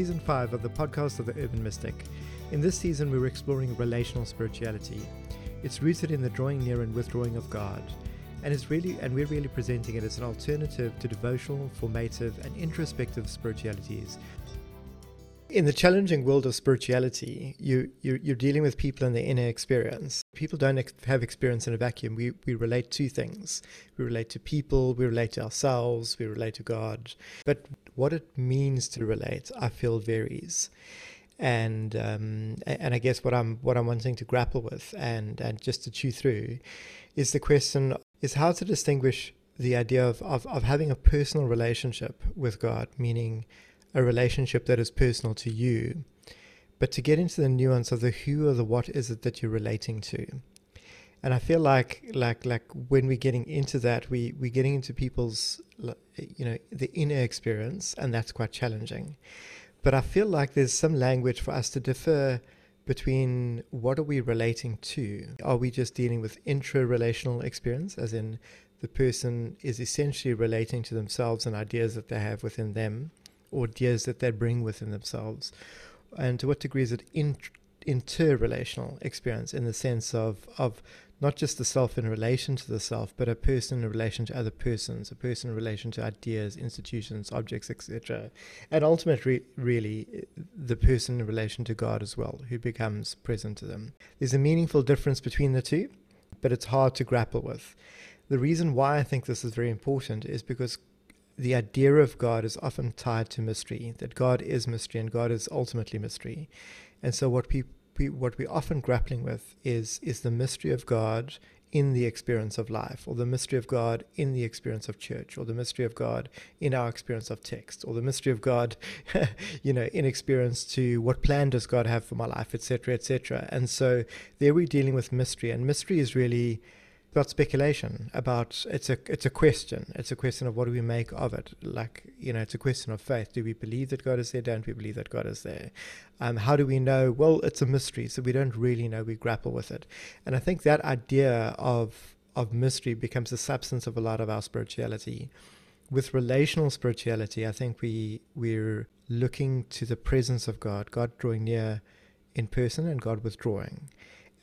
season 5 of the podcast of the Urban Mystic. In this season, we were exploring relational spirituality. It's rooted in the drawing near and withdrawing of God, and it's really and we're really presenting it as an alternative to devotional, formative, and introspective spiritualities in the challenging world of spirituality, you, you're, you're, dealing with people and their inner experience. People don't ex- have experience in a vacuum. We, we relate to things. We relate to people, we relate to ourselves, we relate to God. But what it means to relate, I feel, varies. And um, and I guess what I'm what I'm wanting to grapple with and, and just to chew through is the question is how to distinguish the idea of, of, of having a personal relationship with God, meaning a relationship that is personal to you, but to get into the nuance of the who or the what is it that you're relating to. And I feel like like like when we're getting into that, we we're getting into people's you know the inner experience, and that's quite challenging. But I feel like there's some language for us to differ between what are we relating to? Are we just dealing with intra-relational experience, as in the person is essentially relating to themselves and ideas that they have within them, or ideas that they bring within themselves, and to what degree is it in, interrelational experience in the sense of of not just the self in relation to the self, but a person in relation to other persons, a person in relation to ideas, institutions, objects, etc. And ultimately, really, the person in relation to God as well, who becomes present to them. There's a meaningful difference between the two, but it's hard to grapple with. The reason why I think this is very important is because the idea of God is often tied to mystery, that God is mystery and God is ultimately mystery. And so what we, we what we're often grappling with is is the mystery of God in the experience of life, or the mystery of God in the experience of church, or the mystery of God in our experience of text, or the mystery of God, you know, in experience to what plan does God have for my life, etc., etc. And so there we're dealing with mystery, and mystery is really about speculation about it's a it's a question. It's a question of what do we make of it? Like you know it's a question of faith. Do we believe that god is there? Don't we believe that god is there? Um, how do we know? Well it's a mystery so we don't really know. We grapple with it. And i think that idea of of mystery becomes the substance of a lot of our spirituality. With relational spirituality i think we we're looking to the presence of god god drawing near in person and god withdrawing.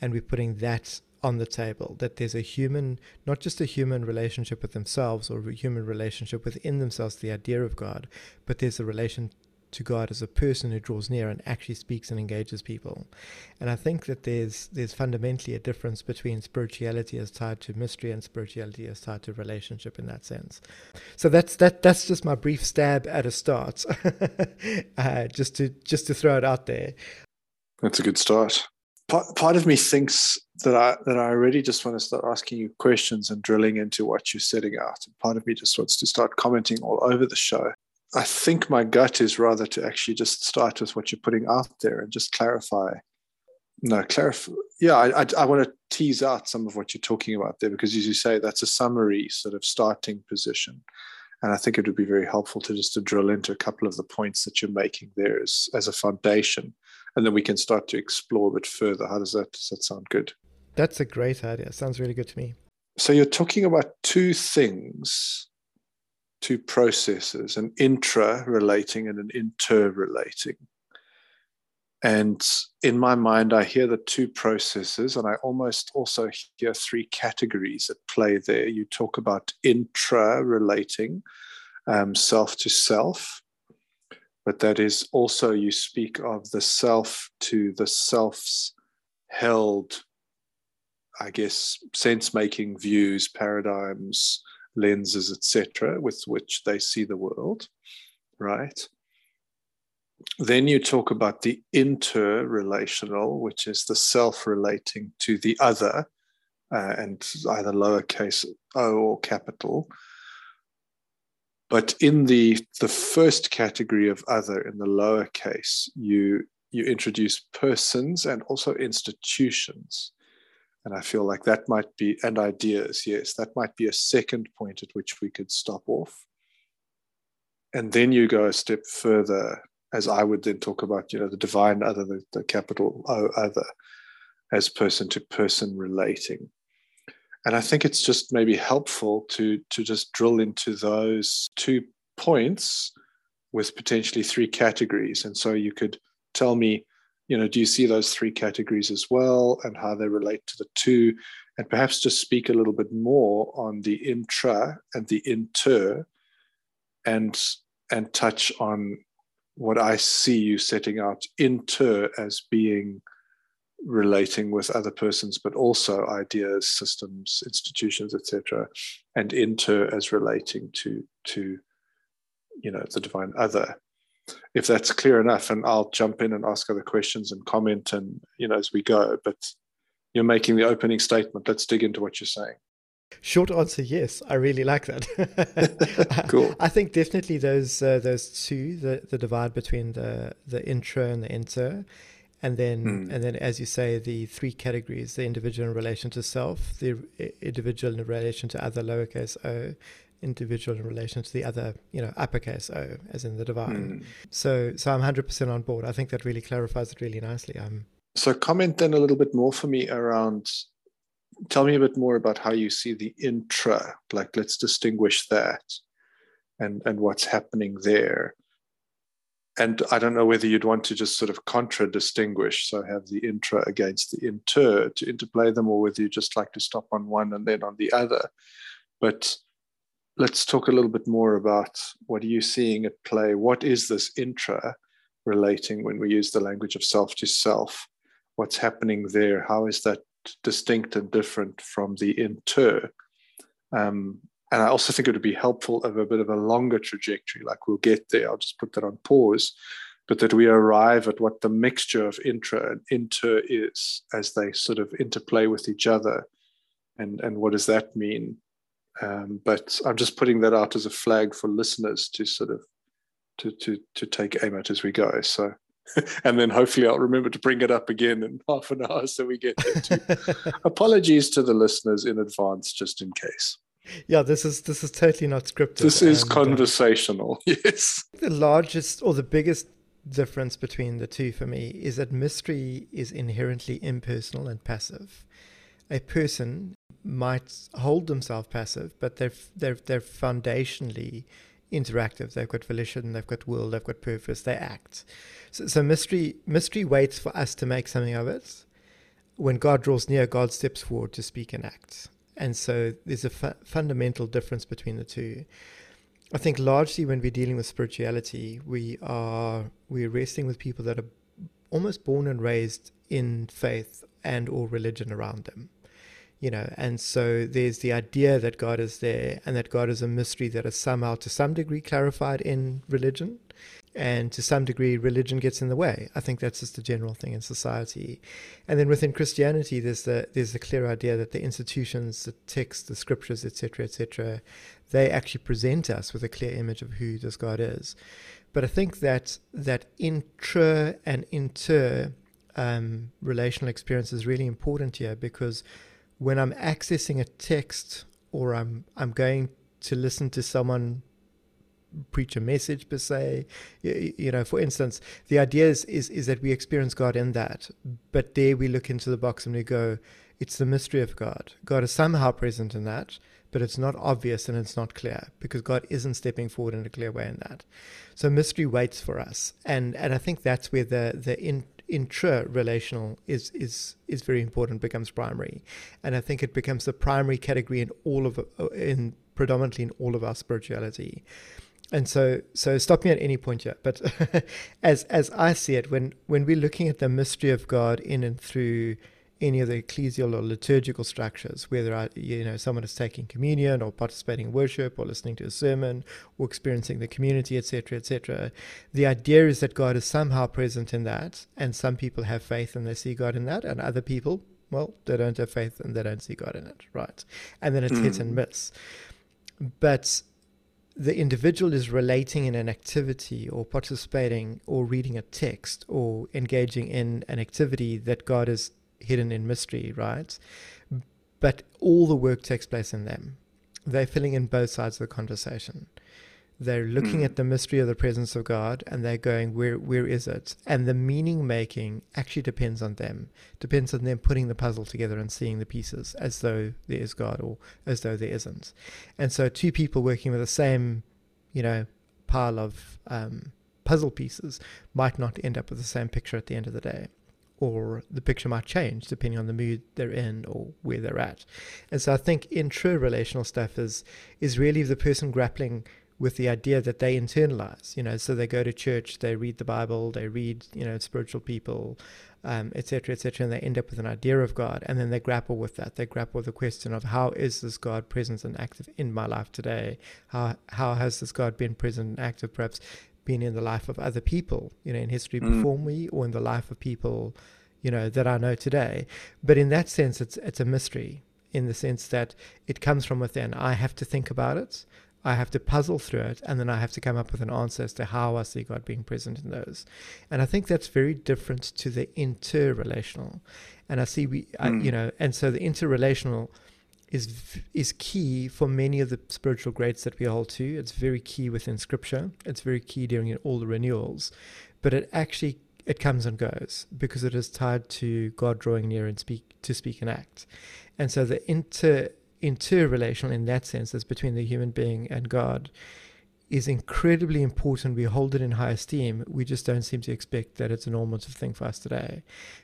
And we're putting that on the table that there's a human not just a human relationship with themselves or a human relationship within themselves the idea of god but there's a relation to god as a person who draws near and actually speaks and engages people. And i think that there's there's fundamentally a difference between spirituality as tied to mystery and spirituality as tied to relationship in that sense. So that's that that's just my brief stab at a start uh, just to just to throw it out there. That's a good start part, part of me thinks that I that I already just want to start asking you questions and drilling into what you're setting out. And part of me just wants to start commenting all over the show. I think my gut is rather to actually just start with what you're putting out there and just clarify. No, clarify. Yeah, I, I, I want to tease out some of what you're talking about there because, as you say, that's a summary sort of starting position. And I think it would be very helpful to just to drill into a couple of the points that you're making there as, as a foundation and then we can start to explore a bit further. How does that does that sound good? That's a great idea. Sounds really good to me. So you're talking about two things, two processes, an intra-relating and an inter-relating. And in my mind, I hear the two processes, and I almost also hear three categories at play there. You talk about intra relating, um, self to self, but that is also you speak of the self to the self's held, I guess, sense making views, paradigms, lenses, etc., with which they see the world, right? Then you talk about the interrelational, which is the self relating to the other, uh, and either lowercase o or capital, but in the the first category of other, in the lower case, you you introduce persons and also institutions. And I feel like that might be, and ideas, yes, that might be a second point at which we could stop off. And then you go a step further, as I would then talk about, you know, the divine other, the, the capital O other, as person to person relating and I think it's just maybe helpful to to just drill into those two points with potentially three categories. And so you could tell me, you know, do you see those three categories as well and how they relate to the two? And perhaps just speak a little bit more on the intra and the inter and and touch on what I see you setting out inter as being relating with other persons, but also ideas, systems, institutions, etc., and inter as relating to to you know the divine other. If that's clear enough, and I'll jump in and ask other questions and comment, and you know as we go. But you're making the opening statement. Let's dig into what you're saying. Short answer, yes. I really like that. cool. I think definitely those uh, those two, the the divide between the the intra and the inter, and then mm. and then as you say, the three categories: the individual in relation to self, the individual in relation to other lowercase o, individual in relation to the other, you know, uppercase o, as in the divine. Mm. So so I'm hundred percent on board. I think that really clarifies it really nicely. I'm so comment then a little bit more for me around tell me a bit more about how you see the intra like let's distinguish that and and what's happening there and i don't know whether you'd want to just sort of contra distinguish so have the intra against the inter to interplay them or whether you just like to stop on one and then on the other. But let's talk a little bit more about what are you seeing at play? What is this intra relating when we use the language of self to self? What's happening there? How is that distinct and different from the inter. Um, and I also think it would be helpful of a bit of a longer trajectory, like we'll get there. I'll just put that on pause, but that we arrive at what the mixture of intra and inter is as they sort of interplay with each other. And, and what does that mean? Um, but I'm just putting that out as a flag for listeners to sort of to to to take aim at as we go. So and then hopefully I'll remember to bring it up again in half an hour so we get there. Apologies to the listeners in advance, just in case. Yeah, this is this is totally not scripted. This is and, uh, conversational. Uh, yes. The largest or the biggest difference between the two for me is that mystery is inherently impersonal and passive. A person might hold themselves passive, but they're they're they're foundationally interactive. They've got volition, they've got will, they've got purpose, they act. So, so mystery mystery waits for us to make something of it. When God draws near, God steps forward to speak and act. And so there's a fu- fundamental difference between the two. I think largely when we're dealing with spirituality, we are we're wrestling with people that are almost born and raised in faith and or religion around them you know and so there's the idea that god is there and that god is a mystery that is somehow to some degree clarified in religion and to some degree religion gets in the way. I think that's just a general thing in society. And then within christianity there's the there's the clear idea that the institutions the texts the scriptures etc etc they actually present us with a clear image of who this god is. But i think that that intra and inter um, relational experience is really important here because when I'm accessing a text or I'm I'm going to listen to someone preach a message per se. You, you, know for instance the idea is, is is that we experience god in that but there we look into the box and we go it's the mystery of god. God is somehow present in that but it's not obvious and it's not clear because god isn't stepping forward in a clear way in that. So mystery waits for us. And and i think that's where the the in intra-relational is is is very important becomes primary. And i think it becomes the primary category in all of in predominantly in all of our spirituality and so so stop me at any point here but as as i see it when when we're looking at the mystery of god in and through any of the ecclesial or liturgical structures, whether I, you know someone is taking communion or participating in worship or listening to a sermon or experiencing the community, etc., etc. The idea is that God is somehow present in that, and some people have faith and they see God in that, and other people, well, they don't have faith and they don't see God in it, right? And then it's mm. hit and mm. miss. But the individual is relating in an activity or participating or reading a text or engaging in an activity that God is hidden in mystery, right? But all the work takes place in them. They're filling in both sides of the conversation. They're looking mm. at the mystery of the presence of God and they're going, where where is it? And the meaning making actually depends on them. Depends on them putting the puzzle together and seeing the pieces as though there is God or as though there isn't. And so two people working with the same, you know, pile of um, puzzle pieces might not end up with the same picture at the end of the day or the picture might change depending on the mood they're in or where they're at. And so I think intra-relational stuff is is really the person grappling with the idea that they internalize, you know, so they go to church, they read the Bible, they read, you know, spiritual people, um, etc., etc., and they end up with an idea of God, and then they grapple with that. They grapple with the question of how is this God present and active in my life today? How how has this God been present and active, perhaps been in the life of other people, you know, in history mm. before me, or in the life of people, you know, that I know today? But in that sense, it's it's a mystery in the sense that it comes from within. I have to think about it. I have to puzzle through it, and then I have to come up with an answer as to how I see God being present in those. And I think that's very different to the interrelational. And I see we, mm. I, you know, and so the interrelational is is key for many of the spiritual greats that we hold to. It's very key within Scripture. It's very key during all the renewals, but it actually it comes and goes because it is tied to God drawing near and speak to speak and act. And so the inter interrelational in that sense as between the human being and God is incredibly important. We hold it in high esteem. We just don't seem to expect that it's a normative thing for us today.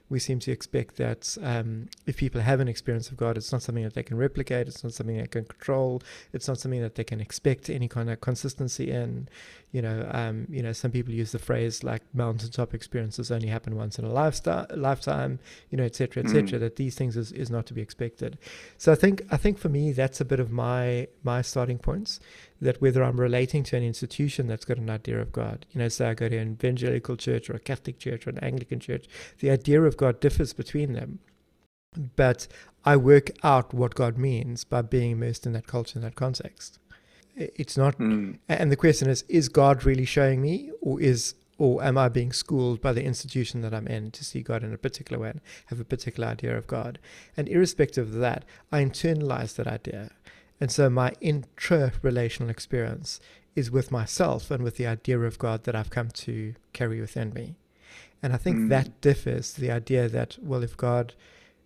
We seem to expect that um, if people have an experience of God, it's not something that they can replicate. It's not something they can control. It's not something that they can expect any kind of consistency in. You know, um, you know, some people use the phrase like mountaintop experiences only happen once in a lifestyle, lifetime. You know, et etc., etc. Mm. That these things is, is not to be expected. So I think I think for me that's a bit of my my starting points that whether I'm relating to an institution that's got an idea of God, you know, say I go to an evangelical church or a Catholic church or an Anglican church, the idea of God differs between them. But I work out what God means by being immersed in that culture, in that context. It's not, mm. and the question is, is God really showing me, or is, or am I being schooled by the institution that I'm in to see God in a particular way and have a particular idea of God? And irrespective of that, I internalize that idea. And so my intra relational experience is with myself and with the idea of God that I've come to carry within me. And I think mm. that differs the idea that, well, if God,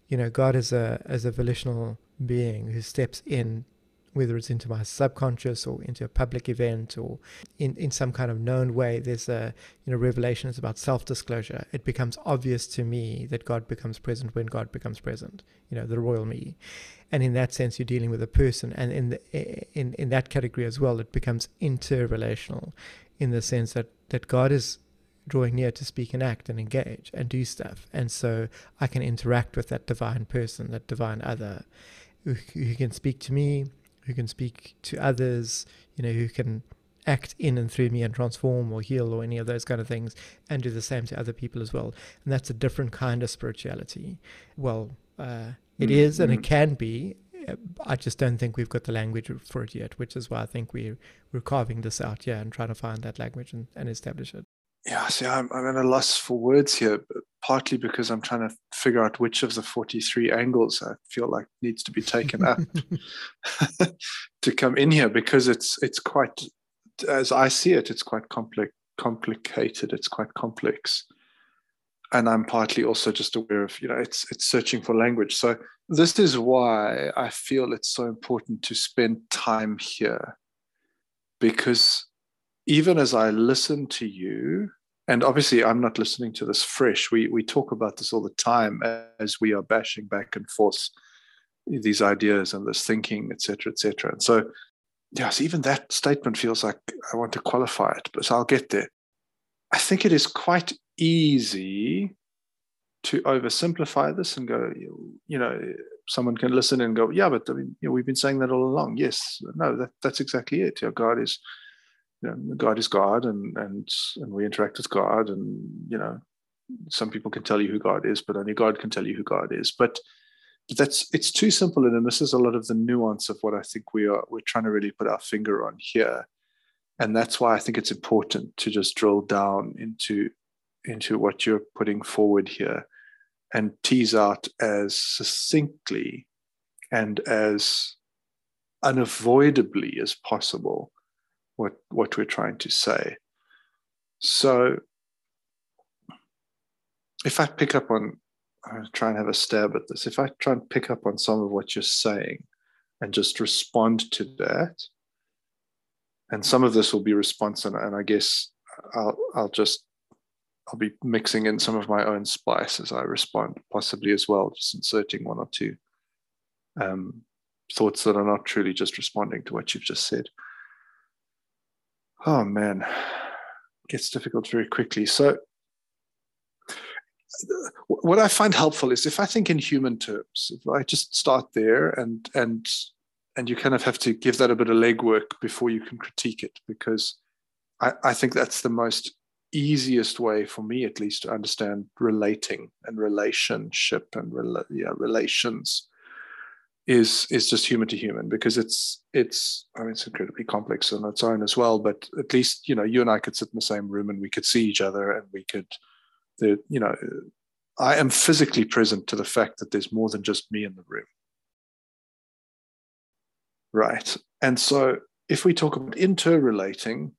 you know, God is a as a volitional being who steps in whether it's into my subconscious or into a public event or in, in some kind of known way, there's a you know revelation is about self-disclosure. It becomes obvious to me that God becomes present when God becomes present. You know, the royal me, and in that sense, you're dealing with a person, and in the, eh, in in that category as well, it becomes interrelational, in the sense that that God is drawing near to speak and act and engage and do stuff, and so I can interact with that divine person, that divine other, who, who can speak to me, who can speak to others, you know, who can act in and through me and transform or heal or any of those kind of things and do the same to other people as well. And that's a different kind of spirituality. Well, uh, it mm-hmm. is and it mm-hmm. can be. I just don't think we've got the language for it yet, which is why I think we're, we're carving this out here and trying to find that language and, and establish it. Yeah, see, I'm, I'm at a loss for words here, partly because I'm trying to figure out which of the 43 angles I feel like needs to be taken up to come in here because it's it's quite, as I see it, it's quite complex, complicated. It's quite complex, and I'm partly also just aware of you know it's it's searching for language. So this is why I feel it's so important to spend time here, because even as I listen to you and obviously i'm not listening to this fresh. We we talk about this all the time as we are bashing back and forth these ideas and this thinking etc etc and so yes even that statement feels like i want to qualify it but i'll get there. I think it is quite easy to oversimplify this and go you know someone can listen and go yeah but i mean you know, we've been saying that all along. Yes no that, that's exactly it. Your god is you know, God is God, and and and we interact with God, and you know, some people can tell you who God is, but only God can tell you who God is. But that's it's too simple, and this is a lot of the nuance of what I think we are we're trying to really put our finger on here, and that's why I think it's important to just drill down into into what you're putting forward here, and tease out as succinctly and as unavoidably as possible what what we're trying to say. So if I pick up on i try and have a stab at this. If I try and pick up on some of what you're saying and just respond to that, and some of this will be response, and, and I guess I'll I'll just I'll be mixing in some of my own spice as I respond, possibly as well, just inserting one or two um, thoughts that are not truly just responding to what you've just said. Oh man, it gets difficult very quickly. So, what I find helpful is if I think in human terms, if I just start there and and and you kind of have to give that a bit of legwork before you can critique it, because I, I think that's the most easiest way for me at least to understand relating and relationship and rela- yeah, relations is is just human to human because it's it's I mean it's incredibly complex on its own as well. But at least you know you and I could sit in the same room and we could see each other and we could the you know I am physically present to the fact that there's more than just me in the room. Right. And so if we talk about interrelating,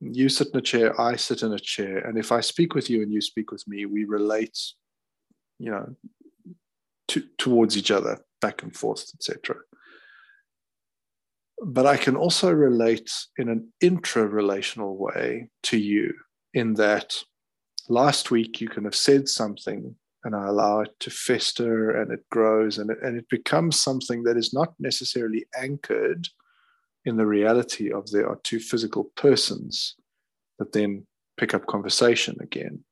you sit in a chair, I sit in a chair, and if I speak with you and you speak with me, we relate, you know, to, towards each other, back and forth, etc. But I can also relate in an intra-relational way to you, in that last week you can have said something and I allow it to fester and it grows and it, and it becomes something that is not necessarily anchored in the reality of there are two physical persons that then pick up conversation again.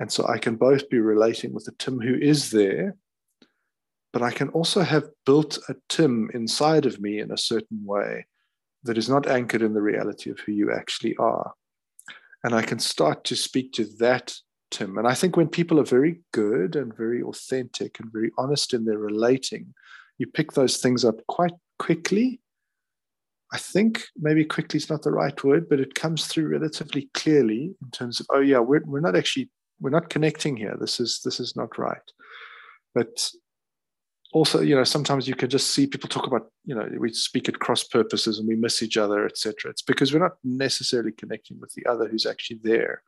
And so I can both be relating with the Tim who is there but I can also have built a Tim inside of me in a certain way that is not anchored in the reality of who you actually are. And I can start to speak to that Tim. And I think when people are very good and very authentic and very honest in their relating, you pick those things up quite quickly. I think maybe quickly is not the right word, but it comes through relatively clearly in terms of, oh yeah, we're, we're not actually, we're not connecting here. This is, this is not right. But also, you know, sometimes you can just see people talk about, you know, we speak at cross purposes and we miss each other, etc. It's because we're not necessarily connecting with the other who's actually there.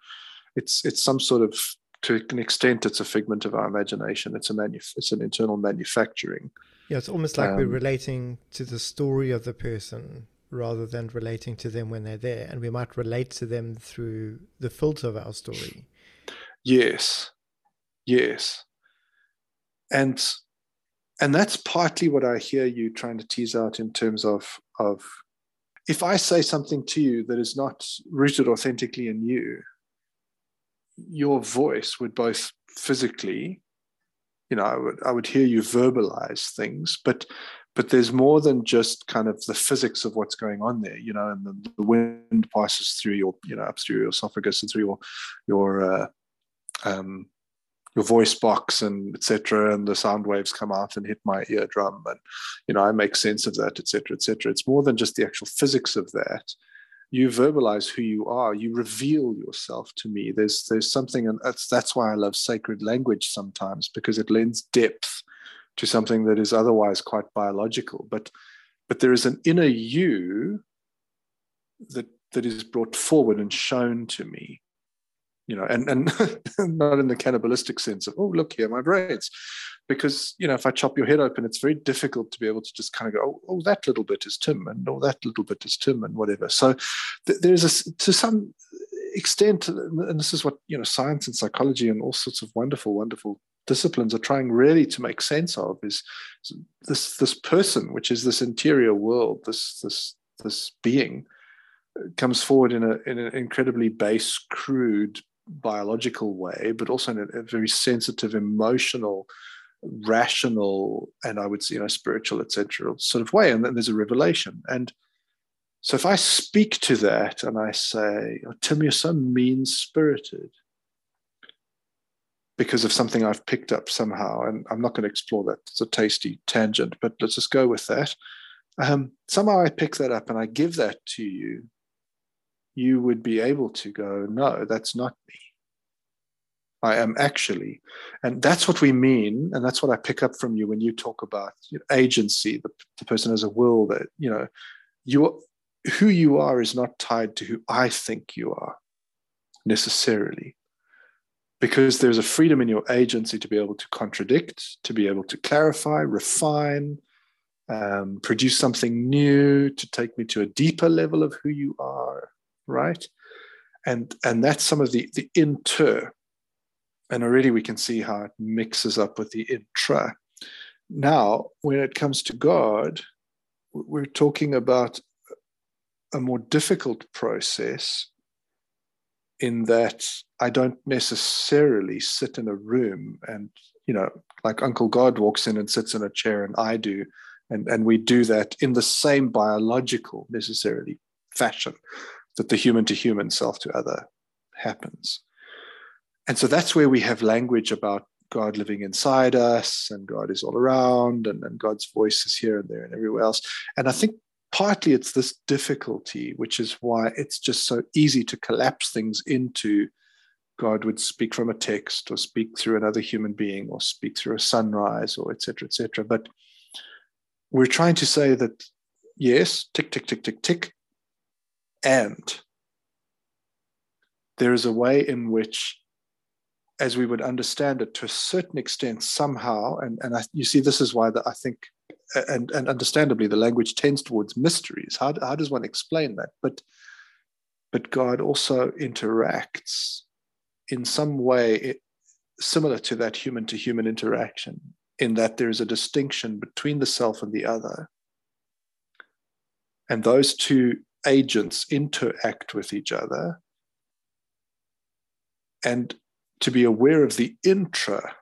It's it's some sort of to an extent, it's a figment of our imagination. It's a manuf- it's an internal manufacturing. Yeah, it's almost like um, we're relating to the story of the person rather than relating to them when they're there, and we might relate to them through the filter of our story. Yes, yes, and and that's partly what I hear you trying to tease out in terms of of if I say something to you that is not rooted authentically in you, your voice would both physically, you know, I would I would hear you verbalize things, but but there's more than just kind of the physics of what's going on there, you know, and the, the wind passes through your, you know, up through your esophagus and through your your uh, um, your voice box and etc and the sound waves come out and hit my eardrum. And you know i make sense of that etc etc it's more than just the actual physics of that. You verbalize who you are. You reveal yourself to me. There's there's something and that's that's why i love sacred language sometimes because it lends depth to something that is otherwise quite biological. But but there is an inner you that that is brought forward and shown to me you know, and and not in the cannibalistic sense of oh look here my brains, because you know if I chop your head open, it's very difficult to be able to just kind of go oh, oh that little bit is Tim and oh that little bit is Tim and whatever. So th- there's a to some extent, and this is what you know science and psychology and all sorts of wonderful wonderful disciplines are trying really to make sense of is this this person, which is this interior world, this this this being comes forward in, a, in an incredibly base, crude, biological way, but also in a, a, very sensitive, emotional, rational, and I would say, you know, spiritual, etc., sort of way. And then there's a revelation. And so if I speak to that and I say, oh, Tim, you're so mean spirited because of something I've picked up somehow, and I'm not going to explore that. It's a tasty tangent, but let's just go with that. Um, somehow I pick that up and I give that to you you would be able to go, no, that's not me. I am actually. And that's what we mean. And that's what I pick up from you when you talk about you know, agency, the, the person has a will that, you know, you who you are is not tied to who I think you are necessarily. Because there's a freedom in your agency to be able to contradict, to be able to clarify, refine, um, produce something new, to take me to a deeper level of who you are, right? And and that's some of the the inter, and already we can see how it mixes up with the intra. Now, when it comes to God, we're talking about a more difficult process in that I don't necessarily sit in a room and, you know, like Uncle God walks in and sits in a chair and I do. And, and we do that in the same biological, necessarily fashion that the human to human, self to other happens. And so that's where we have language about God living inside us and God is all around and, and God's voice is here and there and everywhere else. And I think partly it's this difficulty, which is why it's just so easy to collapse things into God would speak from a text or speak through another human being or speak through a sunrise or etc. etc. But we're trying to say that yes, tick, tick, tick, tick, tick, and there is a way in which as we would understand it to a certain extent somehow and, and I, you see this is why the, i think and, and understandably the language tends towards mysteries. How, how does one explain that? But but god also interacts in some way it, similar to that human to human interaction in that there is a distinction between the self and the other. And those two agents interact with each other and to be aware of the intra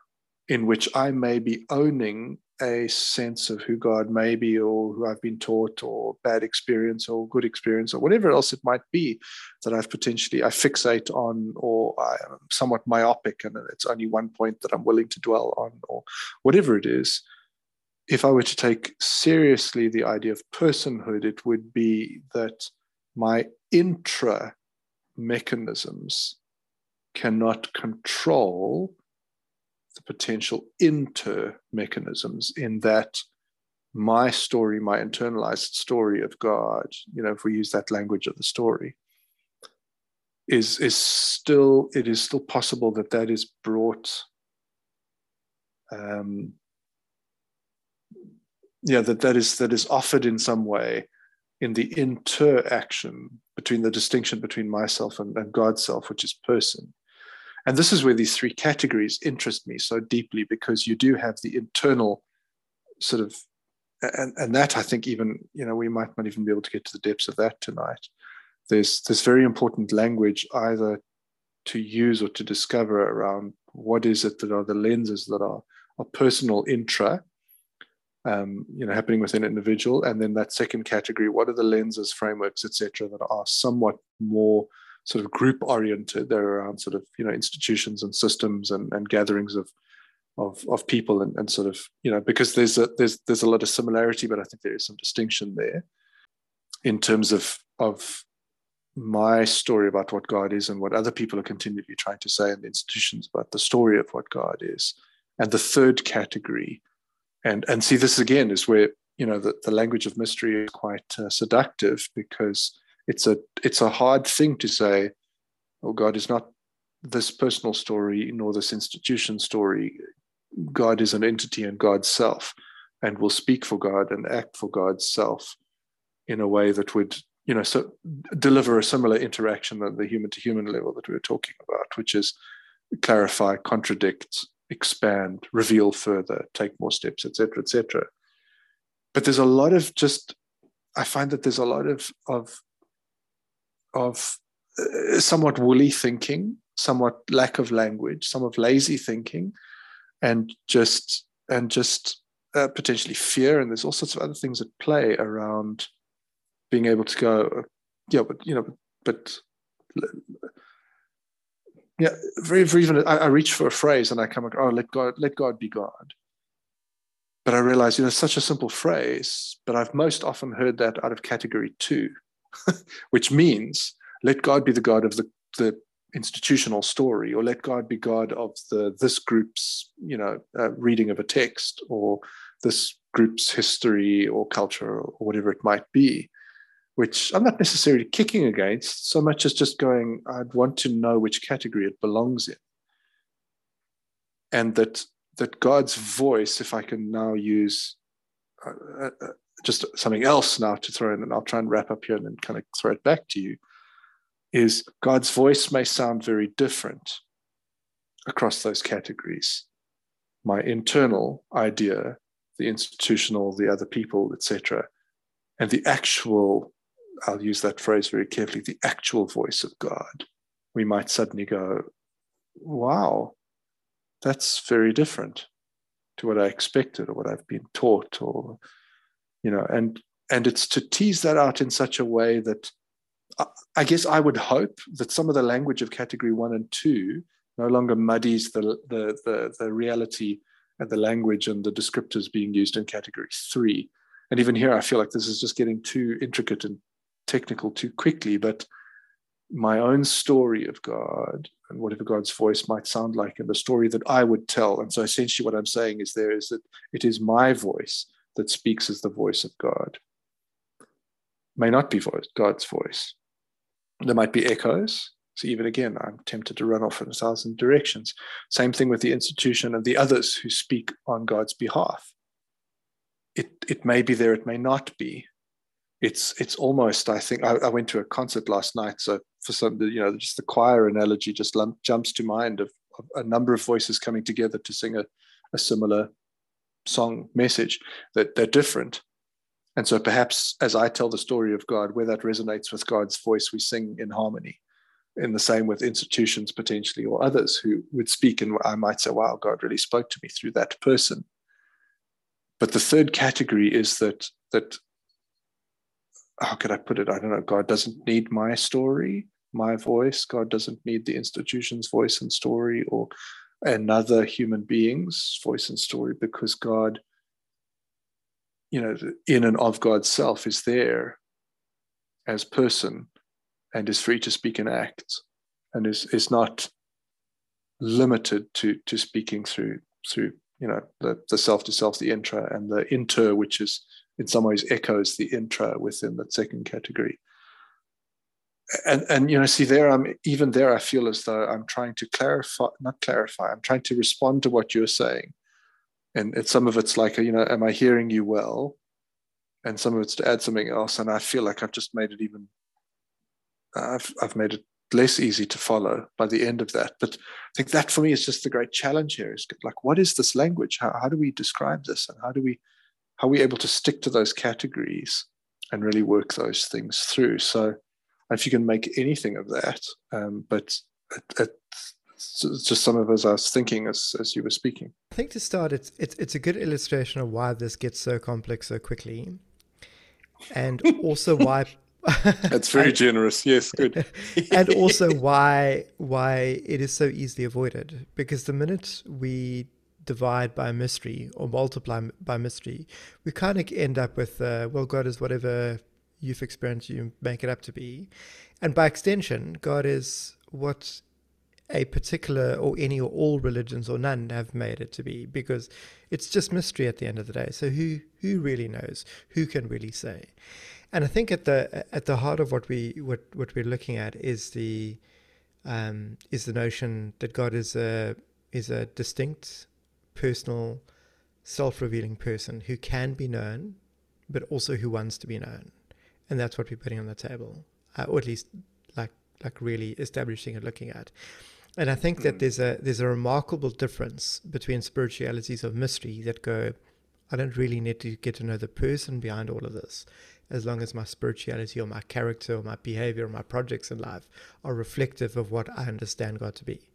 in which I may be owning a sense of who God may be, or who I've been taught, or bad experience, or good experience, or whatever else it might be that I've potentially I fixate on, or I am somewhat myopic, and it's only one point that I'm willing to dwell on, or whatever it is. If I were to take seriously the idea of personhood, it would be that my intra mechanisms cannot control the potential inter mechanisms in that my story, my internalized story of God, you know, if we use that language of the story, is is still it is still possible that that is brought um yeah that that is that is offered in some way in the interaction between the distinction between myself and, and God's self, which is person. And this is where these three categories interest me so deeply because you do have the internal sort of, and, and that I think even, you know, we might not even be able to get to the depths of that tonight. There's this very important language either to use or to discover around what is it that are the lenses that are, are personal intra, um, you know, happening within an individual, and then that second category, what are the lenses, frameworks, etc., that are somewhat more sort of group oriented. They're around sort of you know institutions and systems and, and gatherings of of of people and, and sort of you know because there's a there's there's a lot of similarity, but I think there is some distinction there in terms of of my story about what God is and what other people are continually trying to say in the institutions about the story of what God is. And the third category and and see this again is where you know the, the language of mystery is quite uh, seductive because it's a it's a hard thing to say oh god is not this personal story nor this institution story. God is an entity and god's self and will speak for god and act for god's self in a way that would you know so deliver a similar interaction at the human to human level that we were talking about which is clarify contradict expand, reveal further, take more steps, etc., etc. But there's a lot of just, I find that there's a lot of of of uh, somewhat woolly thinking, somewhat lack of language, some of lazy thinking, and just and just uh, potentially fear. And there's all sorts of other things at play around being able to go, yeah, but you know, but yeah, very, very even I, I, reach for a phrase and I come, oh, let God, let God be God. But I realize, you know, such a simple phrase, but I've most often heard that out of category two, which means let God be the God of the, the institutional story, or let God be God of the this group's, you know, uh, reading of a text, or this group's history or culture, or whatever it might be which I'm not necessarily kicking against so much as just going, I'd want to know which category it belongs in. And that that God's voice, if I can now use uh, uh, just something else now to throw in, and I'll try and wrap up here and then kind of throw it back to you. Is God's voice may sound very different across those categories. My internal idea, the institutional, the other people, etc., and the actual, I'll use that phrase very carefully, the actual voice of God, we might suddenly go, wow, that's very different to what I expected or what I've been taught or you know and and it's to tease that out in such a way that uh, I guess I would hope that some of the language of category one and two no longer muddies the the the, the reality and the language and the descriptors being used in category three. And even here, I feel like this is just getting too intricate and technical too quickly. But my own story of God and whatever God's voice might sound like, and the story that I would tell. And so essentially, what I'm saying is there is that it is my voice that speaks as the voice of God. May not be voice, God's voice. There might be echoes. So even again, I'm tempted to run off in a thousand directions. Same thing with the institution and the others who speak on God's behalf. It, it may be there, it may not be it's it's almost i think I, I, went to a concert last night so for some you know just the choir analogy just lump, jumps to mind of, of, a number of voices coming together to sing a, a similar song message that they're different. And so perhaps as i tell the story of god where that resonates with god's voice we sing in harmony in the same with institutions potentially or others who would speak and i might say wow god really spoke to me through that person. But the third category is that that how could I put it? I don't know. God doesn't need my story, my voice. God doesn't need the institution's voice and story or another human being's voice and story because God, you know, in and of God's self is there as person and is free to speak and act and is, is not limited to, to speaking through, through, you know, the, the self to self, the intra and the inter, which is in some ways echoes the intra within that second category. And and you know, see there, I'm even there. I feel as though I'm trying to clarify, not clarify. I'm trying to respond to what you're saying, and it's some of it's like, you know, am I hearing you well? And some of it's to add something else. And I feel like I've just made it even. I've I've made it less easy to follow by the end of that. But I think that for me is just the great challenge here. Is like, what is this language? How how do we describe this? And how do we how are we able to stick to those categories and really work those things through? So, if you can make anything of that, um, but it, just some of us I was thinking as, as you were speaking. I think to start, it's, it's, it's a good illustration of why this gets so complex so quickly. And also why That's very and, generous. Yes, good. and also why why it is so easily avoided because the minute we divide by mystery or multiply by mystery, we kind of end up with, uh, well, God is whatever you've experienced, you make it up to be. And by extension, God is what a particular or any or all religions or none have made it to be because it's just mystery at the end of the day. So who who really knows? Who can really say? And I think at the at the heart of what we what what we're looking at is the um, is the notion that God is a is a distinct personal, self revealing person who can be known, but also who wants to be known. And that's what we're putting on the table, uh, or at least like like really establishing and looking at. And I think that hmm. there's a there's a remarkable difference between spiritualities of mystery that go, I don't really need to get to know the person behind all of this, as long as my spirituality or my character or my behavior or my projects in life are reflective of what I understand God to be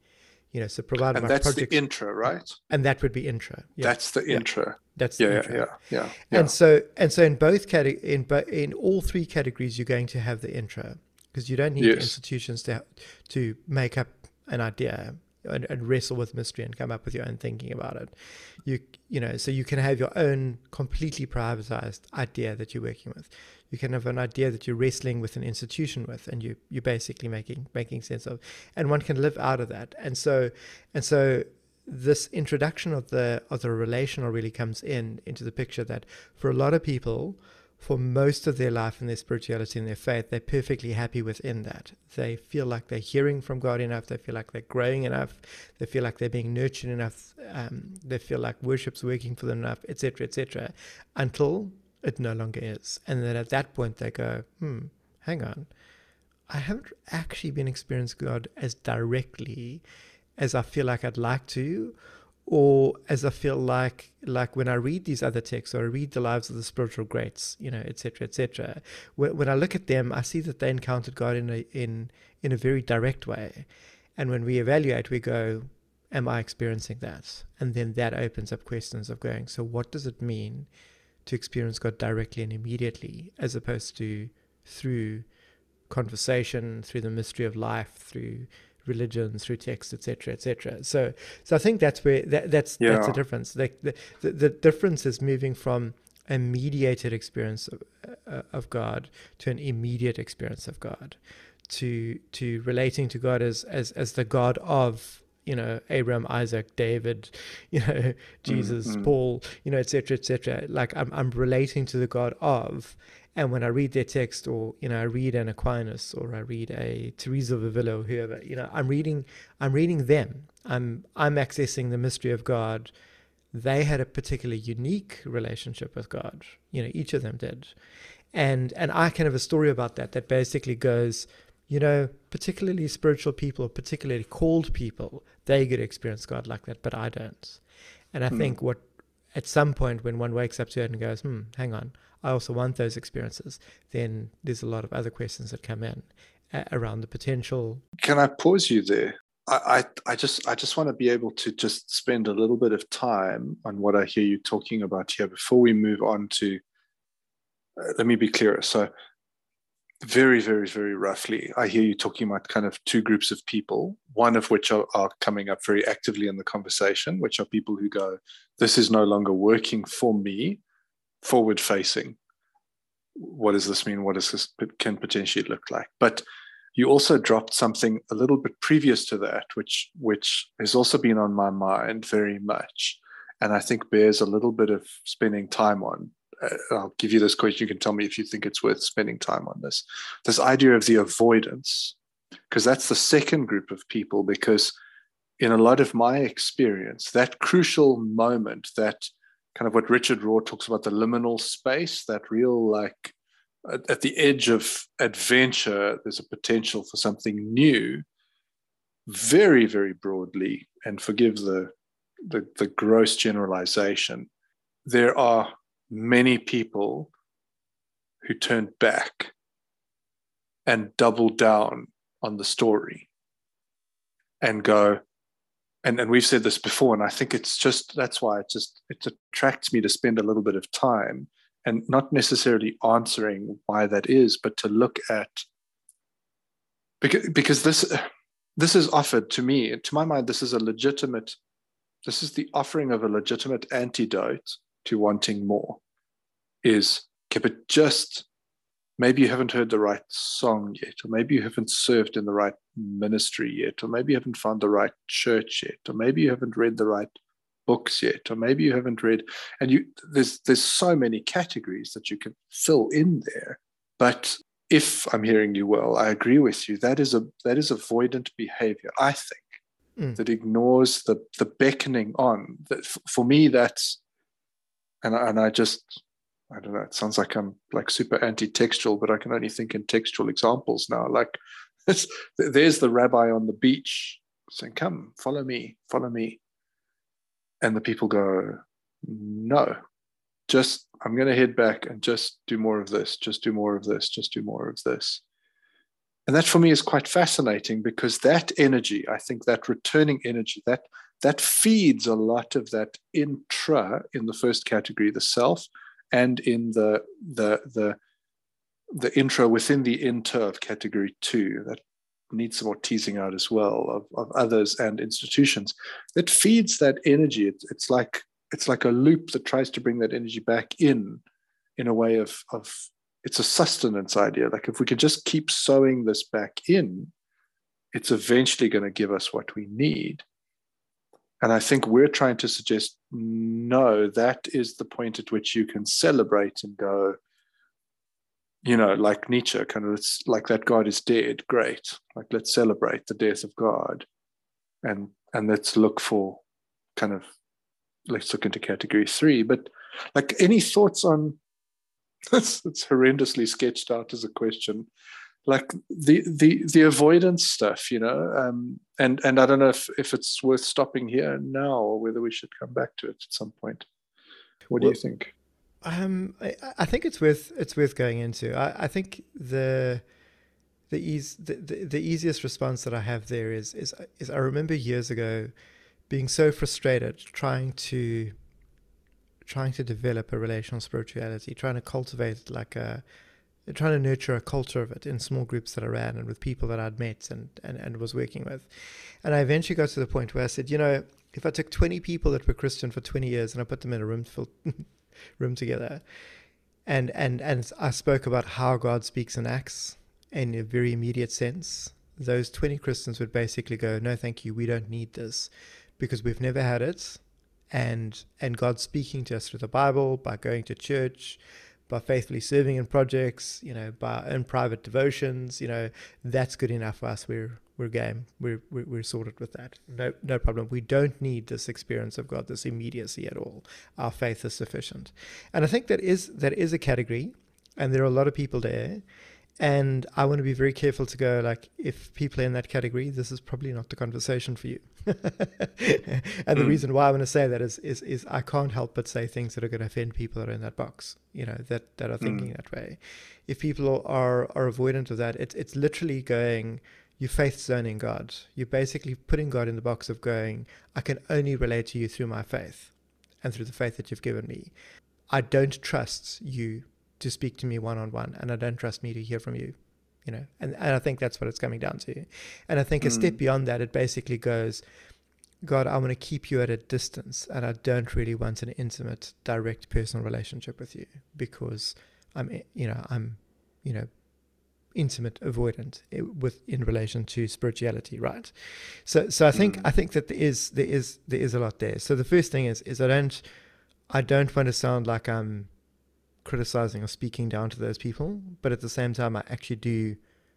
you know, so provided and my that's project, the intra, right? And that would be intra. Yeah. That's the intra. Yeah. That's yeah, the intra. Yeah, yeah, yeah, And so and so in both cate- in bo- in all three categories, you're going to have the intra because you don't need yes. institutions to to make up an idea and, and, wrestle with mystery and come up with your own thinking about it. You you know, so you can have your own completely privatized idea that you're working with you can have an idea that you're wrestling with an institution with and you you're basically making making sense of and one can live out of that and so and so this introduction of the of the relational really comes in into the picture that for a lot of people for most of their life and their spirituality and their faith, they're perfectly happy within that. They feel like they're hearing from God enough. They feel like they're growing enough. They feel like they're being nurtured enough. Um, they feel like worship's working for them enough, etc., etc., until it no longer is. And then at that point, they go, hmm, hang on. I haven't actually been experiencing God as directly as I feel like I'd like to, or as I feel like like when I read these other texts or I read the lives of the spiritual greats, you know, etc., etc. When, when I look at them, I see that they encountered God in a in in a very direct way, and when we evaluate, we go, "Am I experiencing that?" And then that opens up questions of going, "So what does it mean to experience God directly and immediately, as opposed to through conversation, through the mystery of life, through religion through text, etc., etc. So, so I think that's where that, that's yeah. that's the difference. Like the, the, the difference is moving from a mediated experience of, uh, of God to an immediate experience of God, to to relating to God as as as the God of you know Abraham, Isaac, David, you know Jesus, mm-hmm. Paul, you know, etc., etc. Like I'm I'm relating to the God of, and when I read their text, or you know, I read an Aquinas, or I read a Teresa of Avila, or whoever, you know, I'm reading, I'm reading them. I'm I'm accessing the mystery of God. They had a particularly unique relationship with God. You know, each of them did, and and I can have a story about that that basically goes, you know, particularly spiritual people, particularly called people, they get to experience God like that, but I don't. And I hmm. think what at some point when one wakes up to it and goes, hmm, hang on, I also want those experiences, then there's a lot of other questions that come in uh, around the potential. Can I pause you there? I, I, I just I just want to be able to just spend a little bit of time on what I hear you talking about here before we move on to. Uh, let me be clearer. So, very, very, very roughly, I hear you talking about kind of two groups of people. One of which are, are coming up very actively in the conversation, which are people who go, "This is no longer working for me," forward facing. What does this mean? What does this can potentially look like? But you also dropped something a little bit previous to that, which which has also been on my mind very much, and I think bears a little bit of spending time on. Uh, I'll give you this question. You can tell me if you think it's worth spending time on this. This idea of the avoidance, because that's the second group of people. Because in a lot of my experience, that crucial moment, that kind of what Richard Rohr talks about the liminal space, that real like at, the edge of adventure, there's a potential for something new, very, very broadly, and forgive the, the, the gross generalization. There are many people who turn back and double down on the story and go, and and we've said this before and i think it's just that's why it just it attracts me to spend a little bit of time and not necessarily answering why that is but to look at because because this this is offered to me to my mind this is a legitimate this is the offering of a legitimate antidote to wanting more is okay but just maybe you haven't heard the right song yet, or maybe you haven't served in the right ministry yet, or maybe you haven't found the right church yet, or maybe you haven't read the right books yet, or maybe you haven't read, and you there's there's so many categories that you can fill in there. But if I'm hearing you well, I agree with you. That is a that is avoidant behavior, I think, mm. that ignores the the beckoning on. That for me, that's and and I just I don't know. It sounds like I'm like super anti-textual, but I can only think in textual examples now. Like there's the rabbi on the beach saying, "Come, follow me, follow me," and the people go, "No, just I'm going to head back and just do more of this, just do more of this, just do more of this." And that for me is quite fascinating because that energy, I think that returning energy, that that feeds a lot of that intra in the first category, the self, and in the the the the intro within the inter of category two that needs some more teasing out as well of, of others and institutions that feeds that energy. It's, it's like it's like a loop that tries to bring that energy back in in a way of of it's a sustenance idea. Like if we could just keep sowing this back in it's eventually going to give us what we need and I think we're trying to suggest no, that is the point at which you can celebrate and go, you know, like Nietzsche, kind of it's like that God is dead. Great. Like let's celebrate the death of God. And and let's look for kind of let's look into category three. But like any thoughts on that's it's horrendously sketched out as a question like the the the avoidance stuff you know um, and and i don't know if if it's worth stopping here now or whether we should come back to it at some point what well, do you think um, I, I, think it's worth it's worth going into. I, I think the the ease the, the, the, easiest response that I have there is is is I remember years ago being so frustrated trying to trying to develop a relational spirituality, trying to cultivate like a trying to nurture a culture of it in small groups that I ran and with people that I'd met and, and, and was working with. And I eventually got to the point where I said, you know, if I took 20 people that were Christian for 20 years and I put them in a room room together. And, and, and I spoke about how God speaks and acts in a very immediate sense. Those 20 Christians would basically go, No, thank you, we don't need this because we've never had it. And, and God's speaking to us through the Bible, by going to church, by faithfully serving in projects, you know, by own private devotions, you know, that's good enough for us. We're we're game. We're, we're, we're sorted with that. No, no problem. We don't need this experience of God, this immediacy at all. Our faith is sufficient. And I think that is, that is a category, and there are a lot of people there. And I want to be very careful to go, like, if people are in that category, this is probably not the conversation for you. and mm. the reason why I want to say that is, is, is I can't help but say things that are going to offend people that are in that box, you know, that, that are thinking mm. that way. If people are, are avoidant of that, it's, it's literally going, you're faith zoning God. You're basically putting God in the box of going, I can only relate to you through my faith and through the faith that you've given me. I don't trust you to speak to me one on one, and I don't trust me to hear from you. You know, and, and I think that's what it's coming down to. And I think mm. a step mm. beyond that, it basically goes, God, I want to keep you at a distance, and I don't really want an intimate, direct, personal relationship with you because I'm, you know, I'm, you know, intimate avoidant eh, with in relation to spirituality right so so i think mm. i think that there is there is there is a lot there so the first thing is is i don't i don't want to sound like i'm criticizing or speaking down to those people but at the same time i actually do